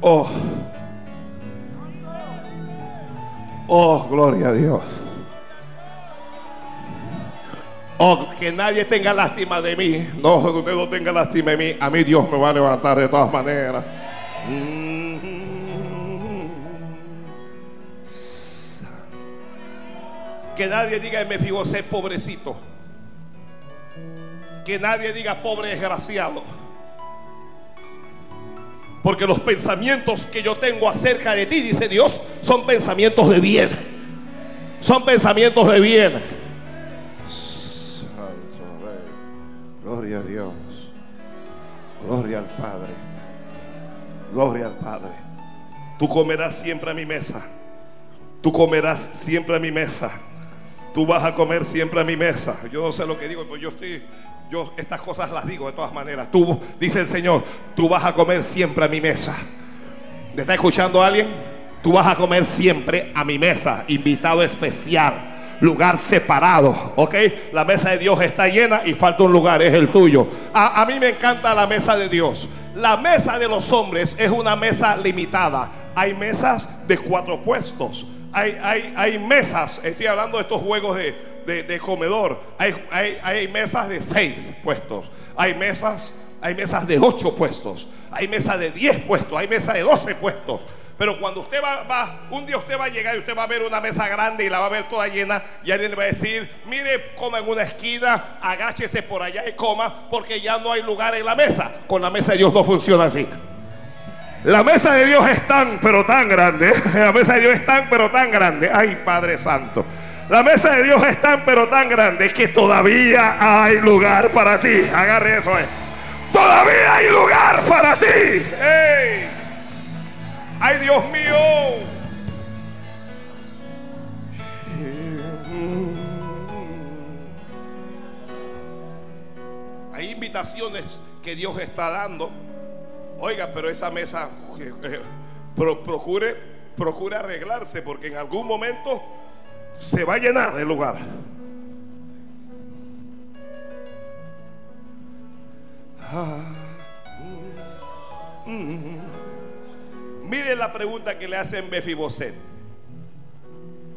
A: Oh. Oh, gloria a Dios. Oh, que nadie tenga lástima de mí. No, que usted no tenga lástima de mí. A mí Dios me va a levantar de todas maneras. Que nadie diga me ser pobrecito. Que nadie diga pobre desgraciado. Porque los pensamientos que yo tengo acerca de ti, dice Dios, son pensamientos de bien. Son pensamientos de bien. Gloria a Dios. Gloria al Padre. Gloria al Padre. Tú comerás siempre a mi mesa. Tú comerás siempre a mi mesa. Tú vas a comer siempre a mi mesa. Yo no sé lo que digo, pero yo estoy, yo estas cosas las digo de todas maneras. Tú, dice el Señor, tú vas a comer siempre a mi mesa. ¿Me está escuchando alguien? Tú vas a comer siempre a mi mesa, invitado especial lugar separado, ¿ok? La mesa de Dios está llena y falta un lugar, es el tuyo. A, a, mí me encanta la mesa de Dios. La mesa de los hombres es una mesa limitada. Hay mesas de cuatro puestos. Hay, hay, hay mesas, estoy hablando de estos juegos de, de, de comedor. Hay, hay, hay mesas de seis puestos. Hay mesas, hay mesas de ocho puestos. Hay mesas de diez puestos. Hay mesas de doce puestos. Pero cuando usted va, va, un día usted va a llegar y usted va a ver una mesa grande y la va a ver toda llena y alguien le va a decir, mire, coma en una esquina, agáchese por allá y coma porque ya no hay lugar en la mesa. Con la mesa de Dios no funciona así. La mesa de Dios es tan, pero tan grande. La mesa de Dios es tan, pero tan grande. Ay, Padre Santo. La mesa de Dios es tan, pero tan grande que todavía hay lugar para ti. Agarre eso. Eh. Todavía hay lugar para ti. ¡Ey! ¡Ay, Dios mío! Hay invitaciones que Dios está dando. Oiga, pero esa mesa eh, pro, procure, procure arreglarse porque en algún momento se va a llenar el lugar. Ah, mm, mm. Mire la pregunta que le hacen Befiboset.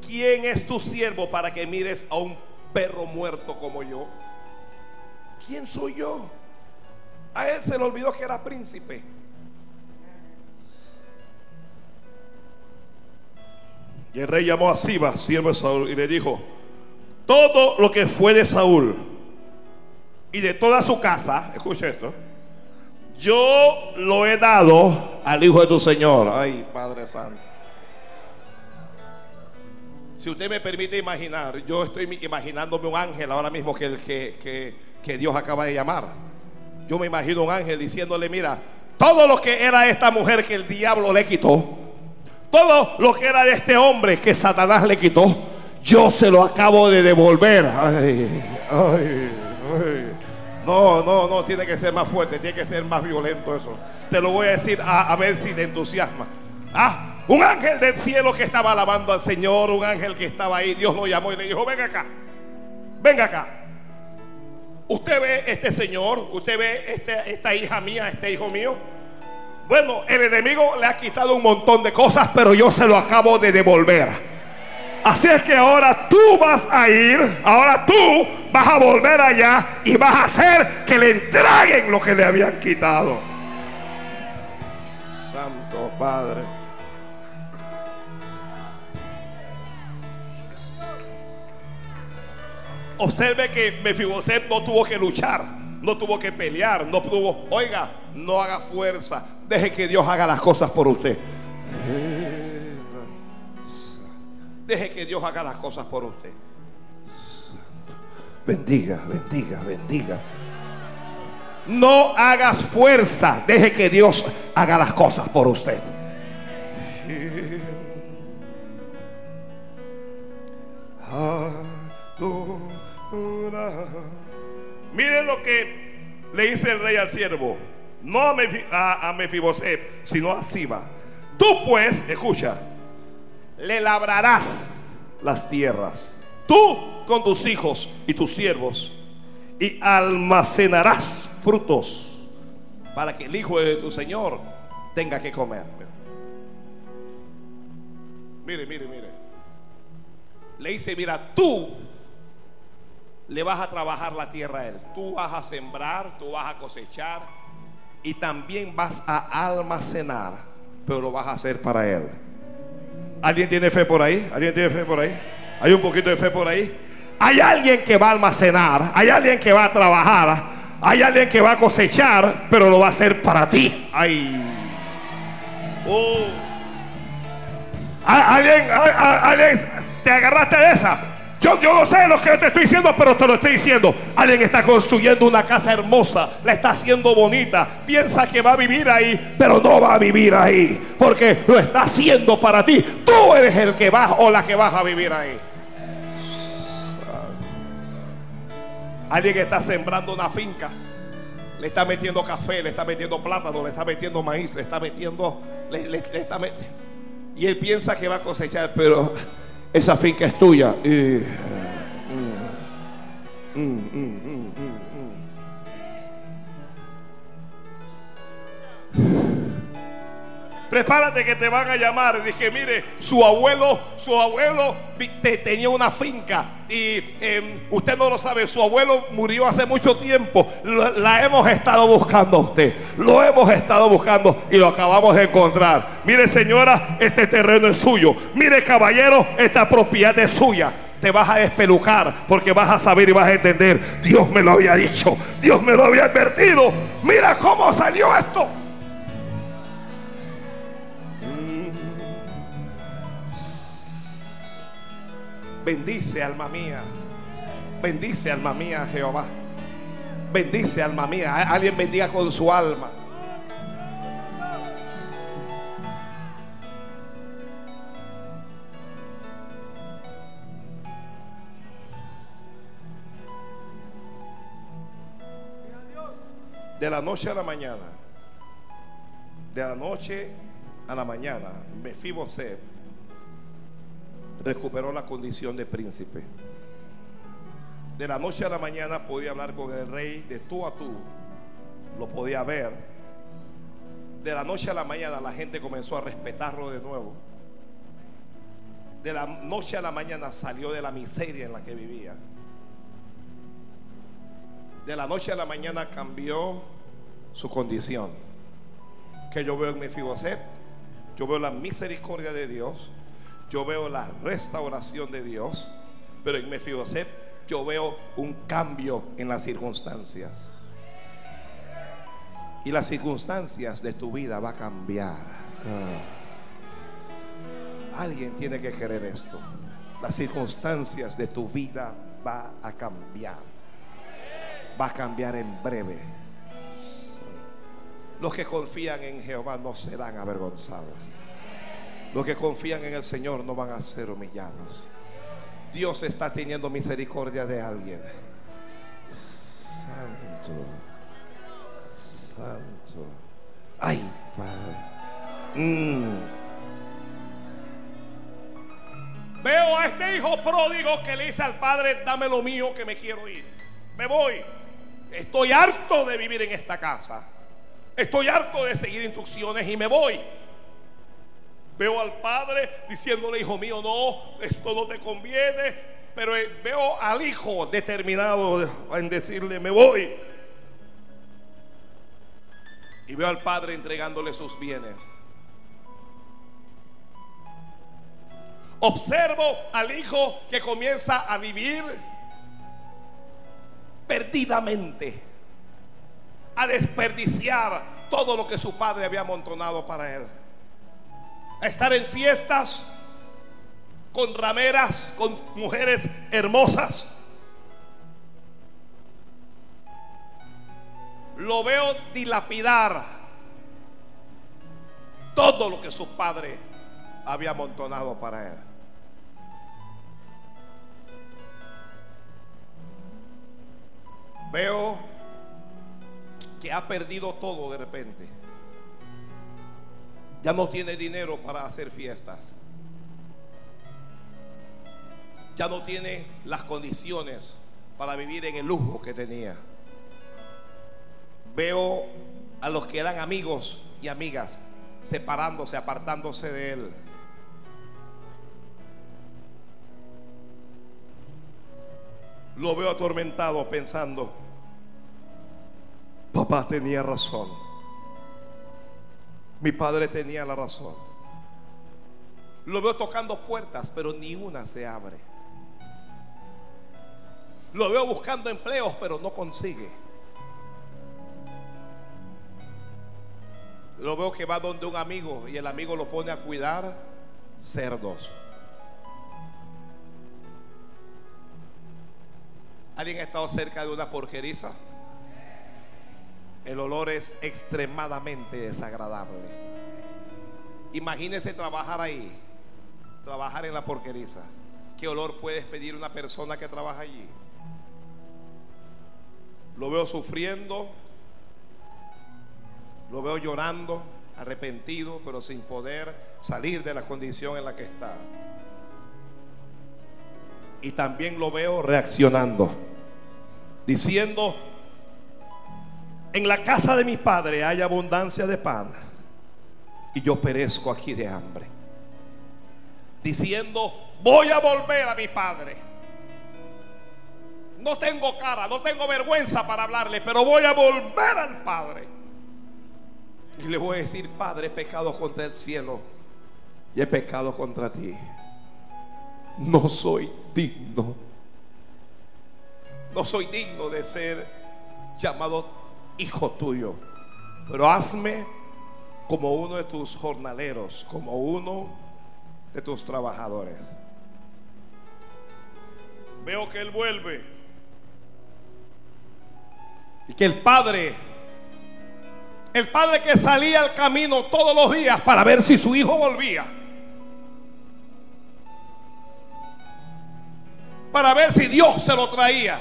A: ¿Quién es tu siervo para que mires a un perro muerto como yo? ¿Quién soy yo? A él se le olvidó que era príncipe. Y el rey llamó a Siba, siervo de Saúl, y le dijo: Todo lo que fue de Saúl y de toda su casa, escucha esto yo lo he dado al Hijo de tu Señor. Ay, Padre Santo. Si usted me permite imaginar, yo estoy imaginándome un ángel ahora mismo que, el, que, que Dios acaba de llamar. Yo me imagino un ángel diciéndole, mira, todo lo que era esta mujer que el diablo le quitó, todo lo que era de este hombre que Satanás le quitó, yo se lo acabo de devolver. Ay, ay, ay. No, no, no, tiene que ser más fuerte, tiene que ser más violento eso. Te lo voy a decir a, ver si te entusiasma. Ah, un ángel del cielo que estaba alabando al Señor, un ángel que estaba ahí, Dios lo llamó y le dijo, venga acá, venga acá. Usted ve este Señor, usted ve este, esta hija mía, este hijo mío. Bueno, el enemigo le ha quitado un montón de cosas, pero yo se lo acabo de devolver. Así es que ahora tú vas a ir, ahora tú vas a volver allá y vas a hacer que le entreguen lo que le habían quitado. Santo Padre. Observe que Mefiboset no tuvo que luchar, no tuvo que pelear, no tuvo, oiga, no haga fuerza, deje que Dios haga las cosas por usted. Deje que Dios haga las cosas por usted. Bendiga, bendiga, bendiga. No hagas fuerza. Deje que Dios haga las cosas por usted. Mire lo que le dice el rey al siervo. No a, Mefiboset, sino a Siba. Tú pues, escucha, le labrarás las tierras, tú con tus hijos y tus siervos, y almacenarás frutos para que el hijo de tu Señor tenga que comer. Mire, mire, mire. Le dice, mira, tú le vas a trabajar la tierra a él. Tú vas a sembrar, tú vas a cosechar y también vas a almacenar, pero lo vas a hacer para él. ¿Alguien tiene fe por ahí? ¿Alguien tiene fe por ahí? ¿Hay un poquito de fe por ahí? Hay alguien que va a almacenar, hay alguien que va a trabajar, hay alguien que va a cosechar, pero lo va a hacer para ti. Ay. Oh. ¿Alguien, alguien te agarraste de esa? Yo no sé lo que te estoy diciendo, pero te lo estoy diciendo. Alguien está construyendo una casa hermosa, la está haciendo bonita. Piensa que va a vivir ahí, pero no va a vivir ahí. Porque lo está haciendo para ti. Tú eres el que vas o la que vas a vivir ahí. Alguien está sembrando una finca. Le está metiendo café, le está metiendo plátano, le está metiendo maíz, le está metiendo. Y él piensa que va a cosechar, pero esa finca es tuya. Y, mm, mm, mm, Prepárate que te van a llamar. Dije, mire, su abuelo, su abuelo tenía una finca y em, usted no lo sabe, su abuelo murió hace mucho tiempo. La, hemos estado buscando a usted. Lo hemos estado buscando y lo acabamos de encontrar. Mire, señora, este terreno es suyo. Mire, caballero, esta propiedad es suya te vas a despelucar porque vas a saber y vas a entender. Dios me lo había dicho, Dios me lo había advertido. Mira cómo salió esto. Bendice alma mía. Bendice alma mía Jehová. Bendice alma mía. Alguien bendiga con su alma. De la noche a la mañana. De la noche a la mañana. Me ser recuperó la condición de príncipe. De la noche a la mañana podía hablar con el rey de tú a tú. Lo podía ver. De la noche a la mañana la gente comenzó a respetarlo de nuevo. De la noche a la mañana salió de la miseria en la que vivía. De la noche a la mañana cambió su condición. Que yo veo en mi Fiboset, yo veo la misericordia de Dios yo veo la restauración de Dios, pero en Mefiboset yo veo un cambio en las circunstancias. Y las circunstancias de tu vida va a cambiar. Ah. Alguien tiene que querer esto. Las circunstancias de tu vida va a cambiar. Va a cambiar en breve. Los que confían en Jehová no serán avergonzados. Los que confían en el Señor no van a ser humillados. Dios está teniendo misericordia de alguien. Santo, santo. Ay, Padre. Mm. Veo a este hijo pródigo que le dice al padre, dame lo mío que me quiero ir. Me voy. Estoy harto de vivir en esta casa. Estoy harto de seguir instrucciones y me voy. Veo al padre diciéndole, hijo mío, no, esto no te conviene. Pero veo al hijo determinado en decirle, me voy. Y veo al padre entregándole sus bienes. Observo al hijo que comienza a vivir perdidamente, a desperdiciar todo lo que su padre había amontonado para él a estar en fiestas con rameras, con mujeres hermosas. Lo veo dilapidar todo lo que su padre había amontonado para él. Veo que ha perdido todo de repente ya no tiene dinero para hacer fiestas. Ya no tiene las condiciones para vivir en el lujo que tenía. Veo a los que eran amigos y amigas separándose, apartándose de él. Lo veo atormentado pensando, papá tenía razón. Mi padre tenía la razón. Lo veo tocando puertas, pero ni una se abre. Lo veo buscando empleos, pero no consigue. Lo veo que va donde un amigo y el amigo lo pone a cuidar cerdos. ¿Alguien ha estado cerca de una porqueriza? El olor es extremadamente desagradable. Imagínese trabajar ahí, trabajar en la porqueriza. ¿Qué olor puedes pedir una persona que trabaja allí? Lo veo sufriendo, lo veo llorando, arrepentido, pero sin poder salir de la condición en la que está. Y también lo veo reaccionando, diciendo, en la casa de mi padre hay abundancia de pan y yo perezco aquí de hambre. Diciendo, voy a volver a mi padre. No tengo cara, no tengo vergüenza para hablarle, pero voy a volver al Padre. Y le voy a decir, Padre, he pecado contra el cielo y he pecado contra ti. No soy digno. No soy digno de ser llamado hijo tuyo. Pero hazme como uno de tus jornaleros, como uno de tus trabajadores. Veo que él vuelve. Y que el padre el padre que salía al camino todos los días para ver si su hijo volvía. Para ver si Dios se lo traía.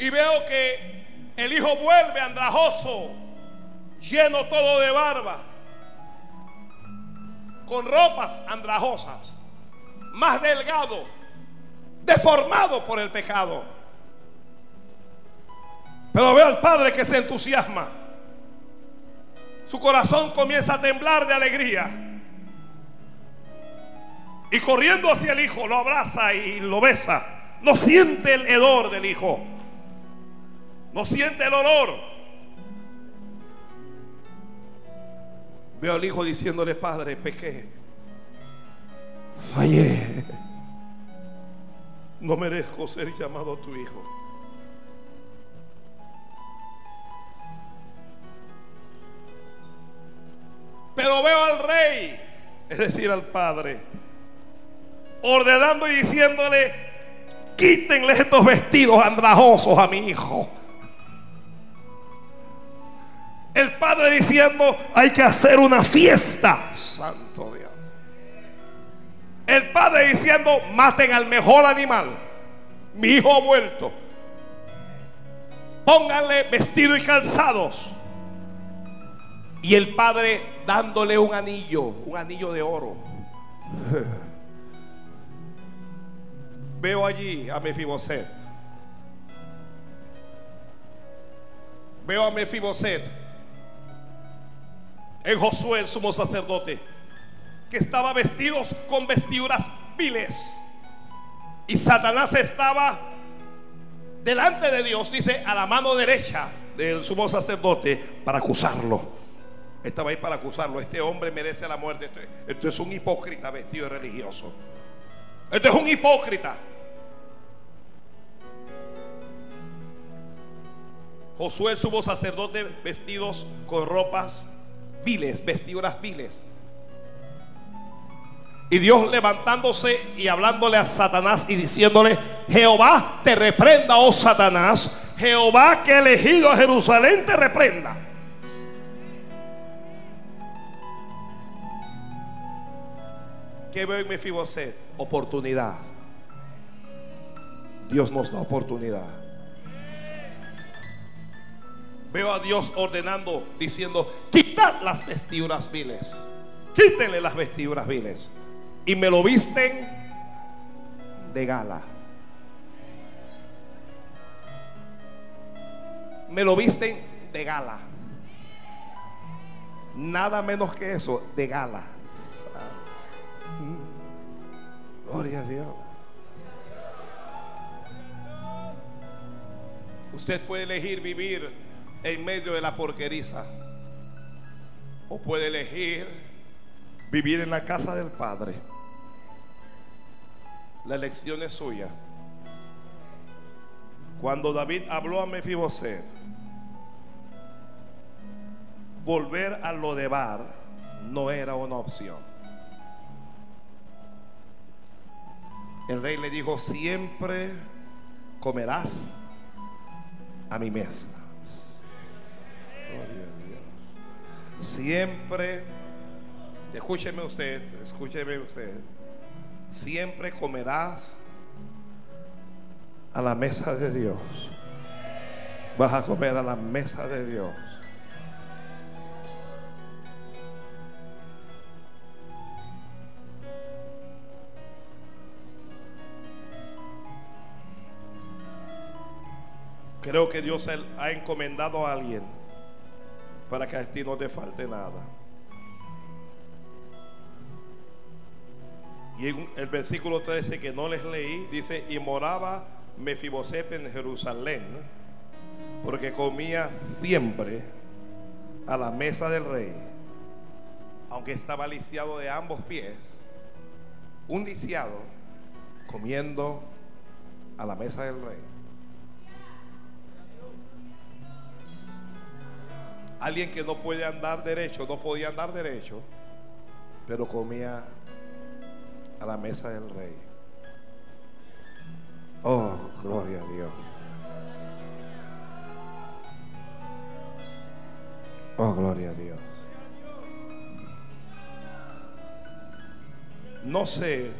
A: Y veo que el hijo vuelve andrajoso, lleno todo de barba, con ropas andrajosas, más delgado, deformado por el pecado. Pero veo al padre que se entusiasma. Su corazón comienza a temblar de alegría. Y corriendo hacia el hijo, lo abraza y lo besa. No siente el hedor del hijo. No siente el olor. Veo al hijo diciéndole, Padre, pequé. Fallé. No merezco ser llamado tu hijo. Pero veo al rey, es decir, al padre, ordenando y diciéndole, quítenle estos vestidos andrajosos a mi hijo. El padre diciendo, hay que hacer una fiesta. Santo Dios. El padre diciendo, maten al mejor animal. Mi hijo ha vuelto. Pónganle vestido y calzados. Y el padre dándole un anillo, un anillo de oro. Veo allí a Mefiboset. Veo a Mefiboset en Josué, el sumo sacerdote, que estaba vestidos con vestiduras viles. Y Satanás estaba delante de Dios, dice, a la mano derecha del sumo sacerdote para acusarlo. Estaba ahí para acusarlo. Este hombre merece la muerte. Esto, es un hipócrita vestido de religioso. Esto es un hipócrita. Josué, sumo sacerdote, vestidos con ropas viles, vestiduras viles. Y Dios levantándose y hablándole a Satanás y diciéndole, Jehová te reprenda, oh Satanás. Jehová que ha elegido a Jerusalén te reprenda. ¿Qué veo en Mefiboset? Oportunidad. Dios nos da oportunidad. Veo a Dios ordenando, diciendo, quitad las vestiduras viles. Quítenle las vestiduras viles. Y me lo visten de gala. Me lo visten de gala. Nada menos que eso, de gala. Gloria a Dios. Usted puede elegir vivir en medio de la porqueriza. O puede elegir vivir en la casa del Padre. La elección es suya. Cuando David habló a Mefiboset, volver a lo de Bar no era una opción. el rey le dijo, siempre comerás a mi mesa. Siempre, escúcheme usted, escúcheme usted, siempre comerás a la mesa de Dios. Vas a comer a la mesa de Dios. Creo que Dios ha encomendado a alguien para que a ti no te falte nada. Y en el versículo 13 que no les leí, dice, y moraba Mefiboset en Jerusalén, porque comía siempre a la mesa del rey, aunque estaba lisiado de ambos pies, un lisiado comiendo a la mesa del rey. Alguien que no puede andar derecho, no podía andar derecho, pero comía a la mesa del rey. Oh, gloria a Dios. Oh, gloria a Dios. No sé,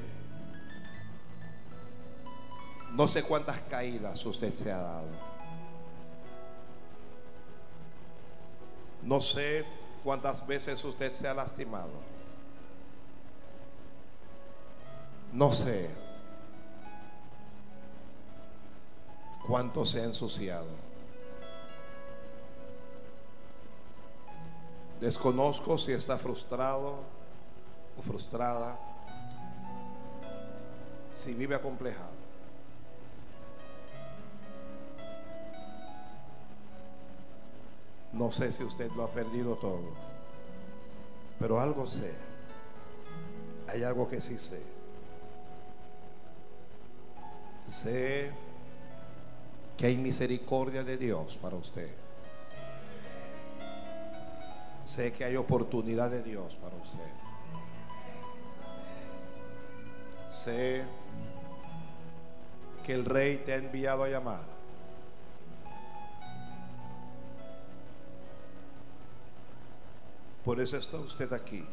A: no sé cuántas caídas usted se ha dado. No sé cuántas veces usted se ha lastimado. No sé cuánto se ha ensuciado. Desconozco si está frustrado o frustrada, si vive acomplejado. No sé si usted lo ha perdido todo, pero algo sé. Hay algo que sí sé. Sé que hay misericordia de Dios para usted. Sé que hay oportunidad de Dios para usted. Sé que el rey te ha enviado a llamar. Por eso está usted aquí.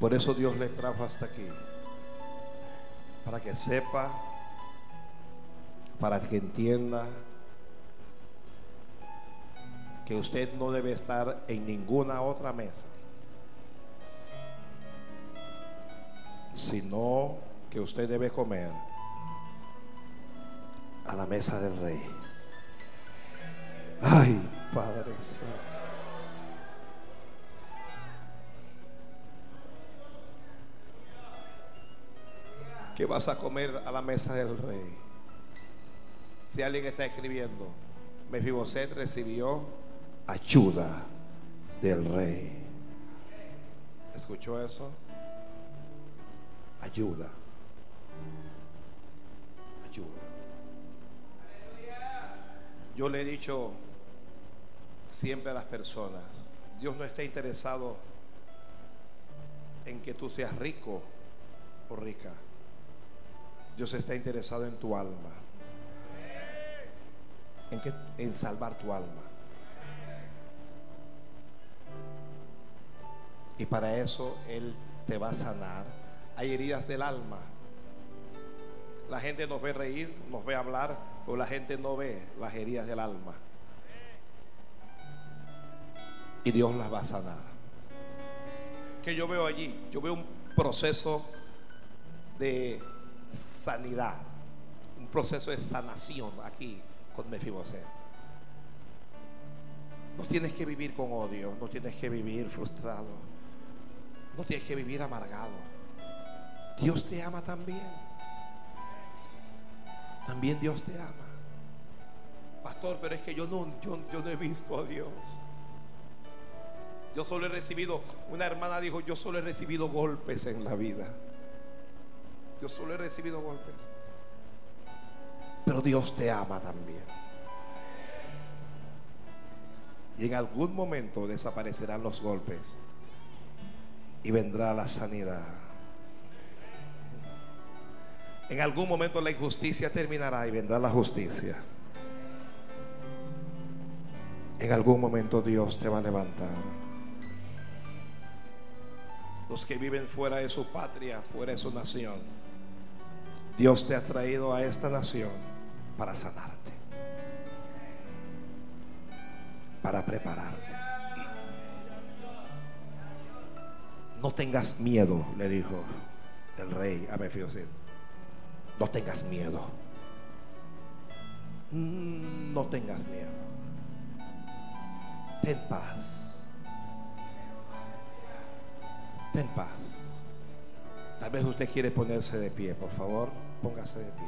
A: Por eso Dios le trajo hasta aquí. Para que sepa, para que entienda que usted no debe estar en ninguna otra mesa, sino que usted debe comer a la mesa del rey. Ay, Padre ¿Qué vas a comer a la mesa del rey? Si alguien está escribiendo, Mefiboset recibió ayuda del rey. ¿Escuchó eso? Ayuda. Ayuda. Yo le he dicho siempre a las personas. Dios no está interesado en que tú seas rico o rica. Dios está interesado en tu alma. En, que, en salvar tu alma. Y para eso Él te va a sanar. Hay heridas del alma. La gente nos ve reír, nos ve hablar, pero la gente no ve las heridas del alma y Dios las va a sanar. Que yo veo allí, yo veo un proceso de sanidad, un proceso de sanación aquí con Mefiboset. No tienes que vivir con odio, no tienes que vivir frustrado, no tienes que vivir amargado. Dios te ama también. También Dios te ama. Pastor, pero es que yo no, yo, yo no he visto a Dios. Yo solo he recibido, una hermana dijo, yo solo he recibido golpes en la vida. Yo solo he recibido golpes. Pero Dios te ama también. Y en algún momento desaparecerán los golpes y vendrá la sanidad. En algún momento la injusticia terminará y vendrá la justicia. En algún momento Dios te va a levantar. Los que viven fuera de su patria, fuera de su nación. Dios te ha traído a esta nación para sanarte. Para prepararte. No tengas miedo, le dijo el rey a Mefiboset. No tengas miedo. Mm, no tengas miedo. Ten paz. Ten paz. Tal vez usted quiere ponerse de pie, por favor, póngase de pie.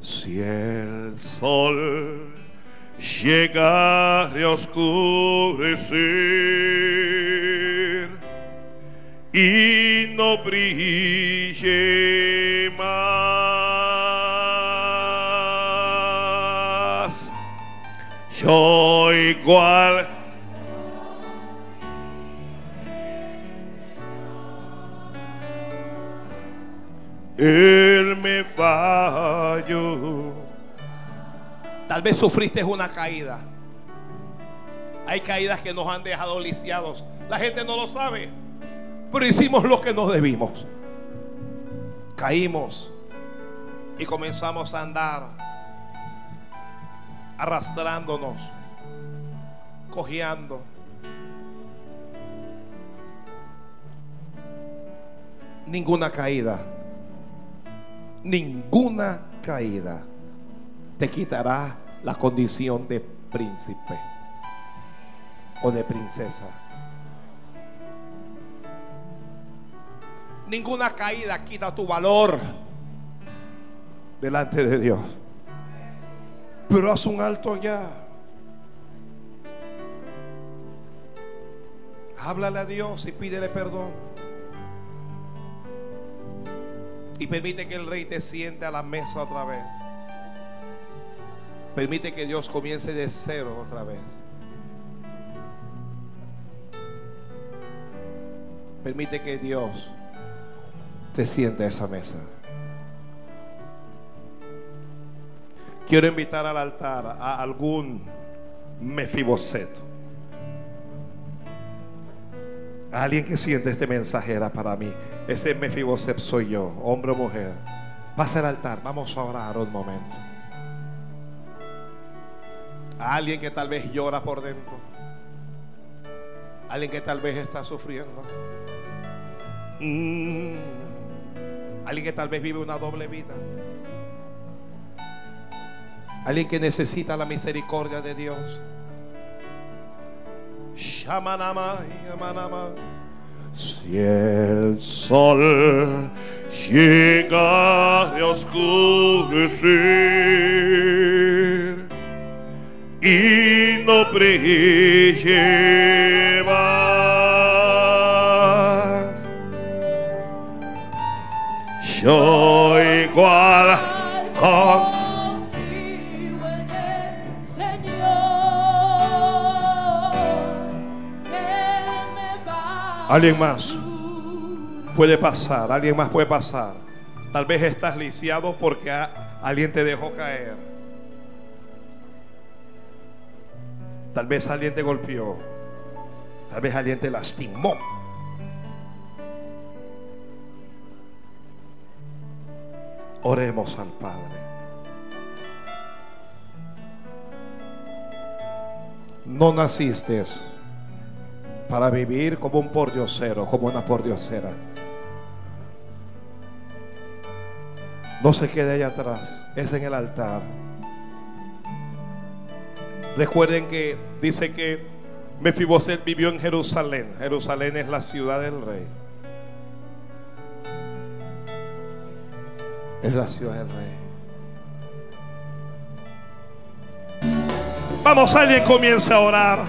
A: Si el sol llega a oscurecer y no brille más, yo igual. Él me falló. Tal vez sufriste una caída. Hay caídas que nos han dejado lisiados. La gente no lo sabe. Pero hicimos lo que no debimos. Caímos y comenzamos a andar arrastrándonos, cojeando. Ninguna caída, ninguna caída te quitará la condición de príncipe o de princesa. Ninguna caída quita tu valor delante de Dios. Pero haz un alto ya. Háblale a Dios y pídele perdón. Y permite que el rey te siente a la mesa otra vez. Permite que Dios comience de cero otra vez. Permite que Dios te siente a esa mesa. Quiero invitar al altar a algún Mefiboset. A alguien que siente este mensaje era para mí. Ese Mefiboset soy yo, hombre o mujer. Pasa al altar, vamos a orar un momento. Alguien que tal vez llora por dentro. Alguien que tal vez está sufriendo. Mm. Alguien que tal vez vive una doble vida. Alguien que necesita la misericordia de Dios. Si el sol llega a oscurecer y no más, yo igual con Alguien más puede pasar, alguien más puede pasar. Tal vez estás lisiado porque alguien te dejó caer. Tal vez alguien te golpeó. Tal vez alguien te lastimó. Oremos al Padre. No naciste para vivir como un pordiosero, como una pordiosera. No se quede allá atrás, es en el altar. Recuerden que dice que Mefiboset vivió en Jerusalén. Jerusalén es la ciudad del rey. Es la ciudad del rey. Vamos, alguien comience a orar.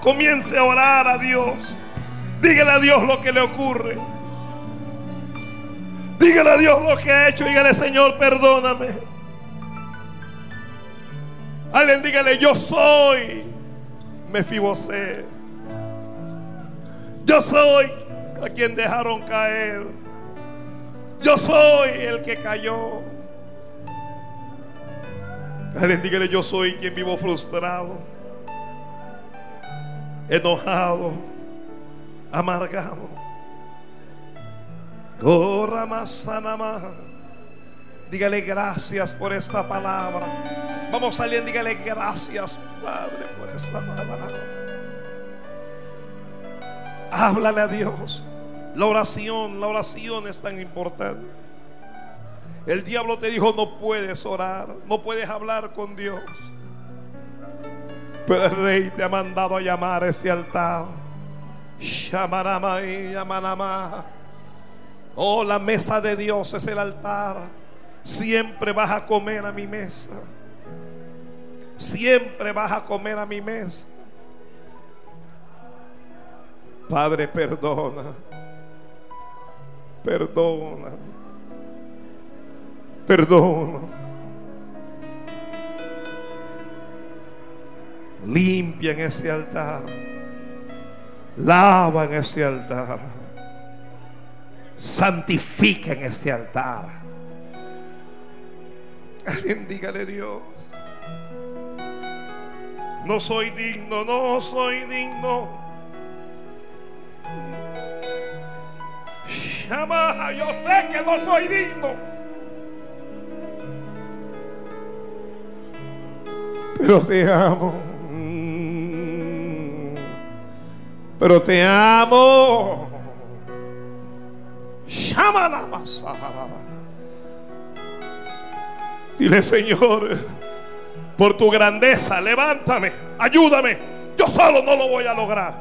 A: Comience a orar a Dios. Dígale a Dios lo que le ocurre. Dígale a Dios lo que ha hecho. Dígale, Señor, perdóname. Alguien dígale, yo soy Mefibosé. Yo soy a quien dejaron caer. Yo soy el que cayó. Alguien dígale, yo soy quien vivo frustrado, enojado, amargado. Oh, Ramasanama. Dígale gracias por esta palabra. Vamos a alguien, dígale gracias, Padre, por esta palabra. Háblale a Dios. La oración, la oración es tan importante. El diablo te dijo, no puedes orar, no puedes hablar con Dios. Pero el rey te ha mandado a llamar a este altar. Shamarama y. Oh, la mesa de Dios es el altar. Siempre vas a comer a mi mesa. Siempre vas a comer a mi mesa. Padre, perdona. Perdona. Perdona. Limpia en este altar. Lava en este altar. Santifica en este altar. Alguien dígale Dios. No soy digno, no soy digno. Llama, yo sé que no soy digno. Pero te amo. Pero te amo. Llama la Dile, Señor, por tu grandeza, levántame, ayúdame. Yo solo no lo voy a lograr.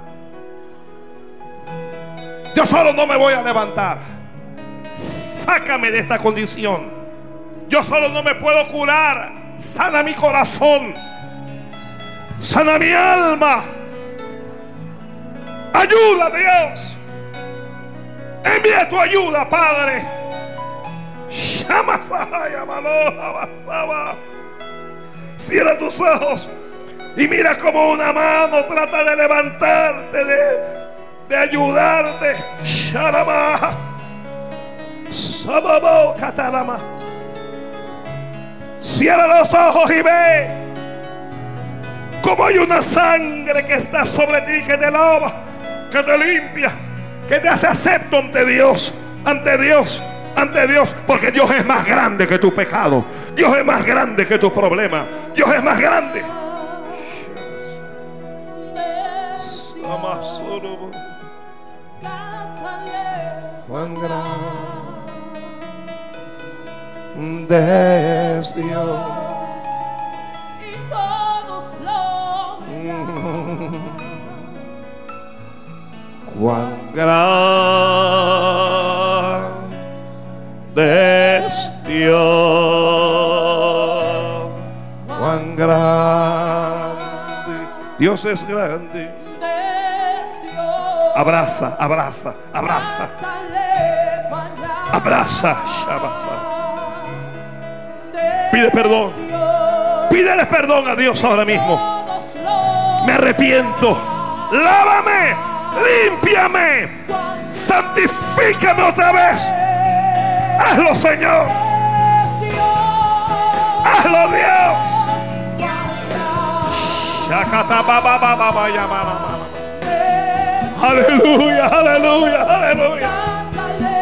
A: Yo solo no me voy a levantar. Sácame de esta condición. Yo solo no me puedo curar. Sana mi corazón. Sana mi alma. Ayuda, Dios. Envía tu ayuda, Padre. Llama Cierra tus ojos y mira como una mano trata de levantarte, de, de ayudarte. Sharama. Sababo katarama. Cierra los ojos y ve como hay una sangre que está sobre ti, que te lava, que te limpia, que te hace acepto ante Dios, ante Dios, ante Dios, porque Dios es más grande que tu pecado. Dios es más grande que tu problema. Dios es más grande. Cuán grande es Dios.
B: Verán.
A: Cuán grande es Dios. Grande. Dios es grande. Abraza, abraza, abraza, abraza.
B: Es
A: Pide perdón. Pídele perdón a Dios ahora mismo. Me arrepiento. Lávame. Límpiame. Santifícame otra vez. Hazlo, Señor. Hazlo, Dios. Aleluya, aleluya, aleluya.
B: Cántale,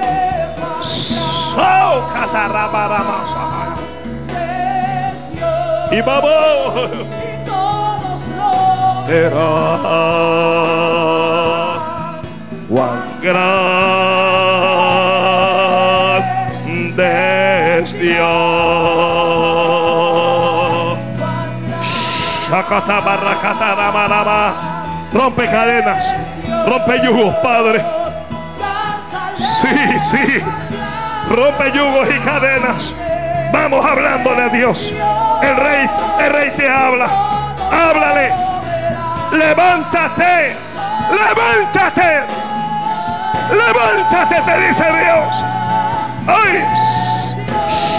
B: cuán
A: So katarabaramasa.
B: grande es Dios.
A: Y vamos.
B: Y todos lo
A: Será cuán grande es Dios. Rompe cadenas, rompe yugos, Padre. Sí, sí. Rompe yugos y cadenas. Vamos hablándole a Dios. El rey, el rey te habla. Háblale. Levántate. Levántate. Levántate, te dice Dios. ¡Ay!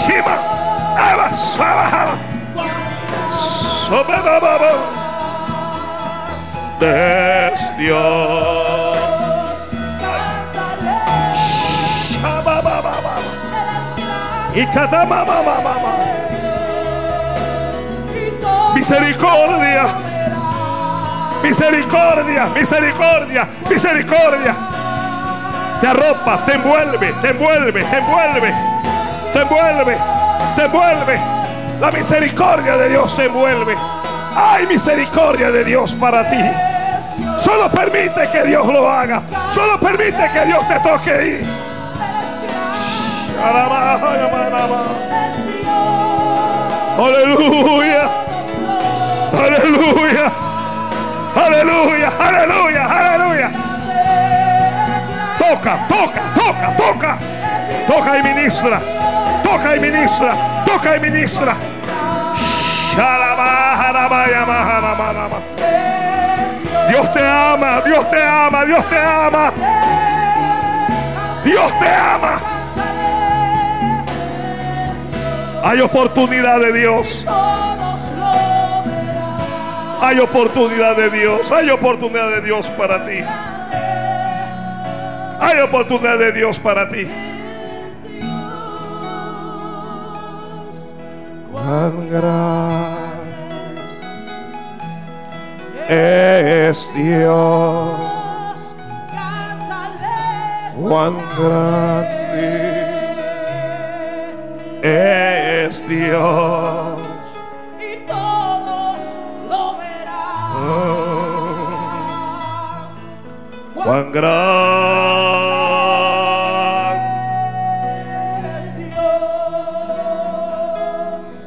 A: Shima. Eva. Es Dios. Y catamamamamama.
B: y todo
A: Misericordia. Misericordia, misericordia, misericordia. Te arropa, te envuelve, te envuelve, te envuelve, te envuelve, te envuelve. La misericordia de Dios te envuelve. Hay misericordia de Dios para ti. Solo permite que Dios lo haga. Solo permite que Dios te toque ahí. Aleluya. Aleluya. Aleluya. Aleluya. Aleluya. Toca, toca, toca, toca. Toca y ministra. Toca y ministra. Toca y ministra. Dios te ama, Dios te ama, Dios te ama, Dios te ama. Hay oportunidad de Dios, hay oportunidad de Dios, hay oportunidad de Dios para ti, hay oportunidad de Dios para ti. Cuán grande es Dios,
B: Cántale,
A: cuán grande es Dios.
B: y todos lo verán.
A: Cuán grande.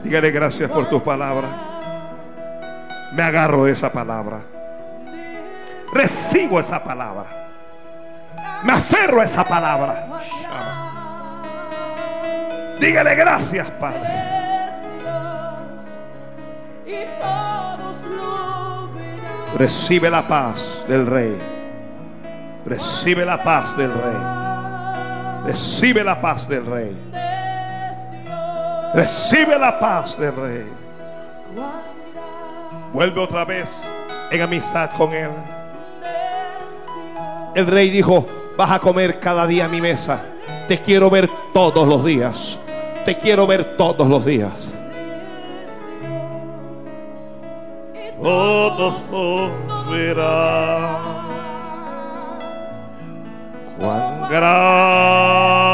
A: Dígale gracias por tus palabras. Me agarro de esa palabra. Recibo esa palabra. Me aferro a esa palabra. Dígale gracias, Padre. Recibe la paz del Rey. Recibe la paz del Rey. Recibe la paz del Rey. Recibe la paz del Rey. Vuelve otra vez en amistad con Él. El rey dijo, vas a comer cada día a mi mesa. Te quiero ver todos los días. Te quiero ver todos los días. Todos verán. Cuán grande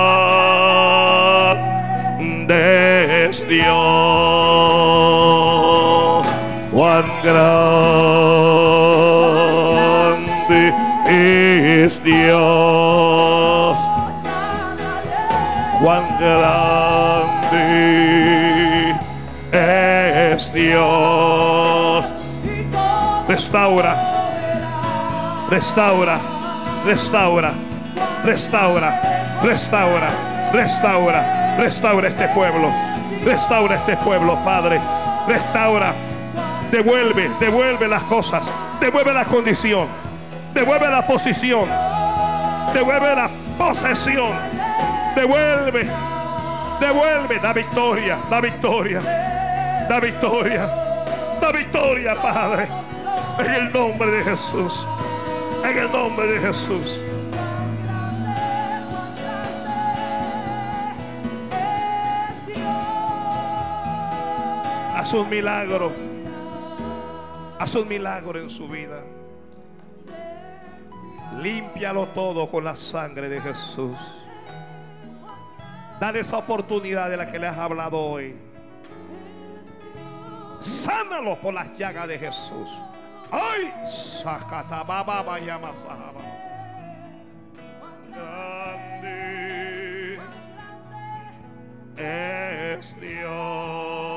A: es Dios. Cuán grande es Dios. Cuán grande es Dios. Restaura, restaura, restaura, restaura, restaura, restaura, restaura este pueblo. Restaura este pueblo, Padre. Restaura. Devuelve, devuelve las cosas. Devuelve la condición. Devuelve la posición. Devuelve la posesión. Devuelve. Devuelve la victoria, la victoria, la victoria, la victoria, Padre. En el nombre de Jesús. En el nombre de Jesús. Haz un milagro. Haz un milagro en su vida. Límpialo todo con la sangre de Jesús. Dale esa oportunidad de la que le has hablado hoy. Sánalo por las llagas de Jesús. ¡Ay! Sacatababa yamasahaba. Grande es Dios.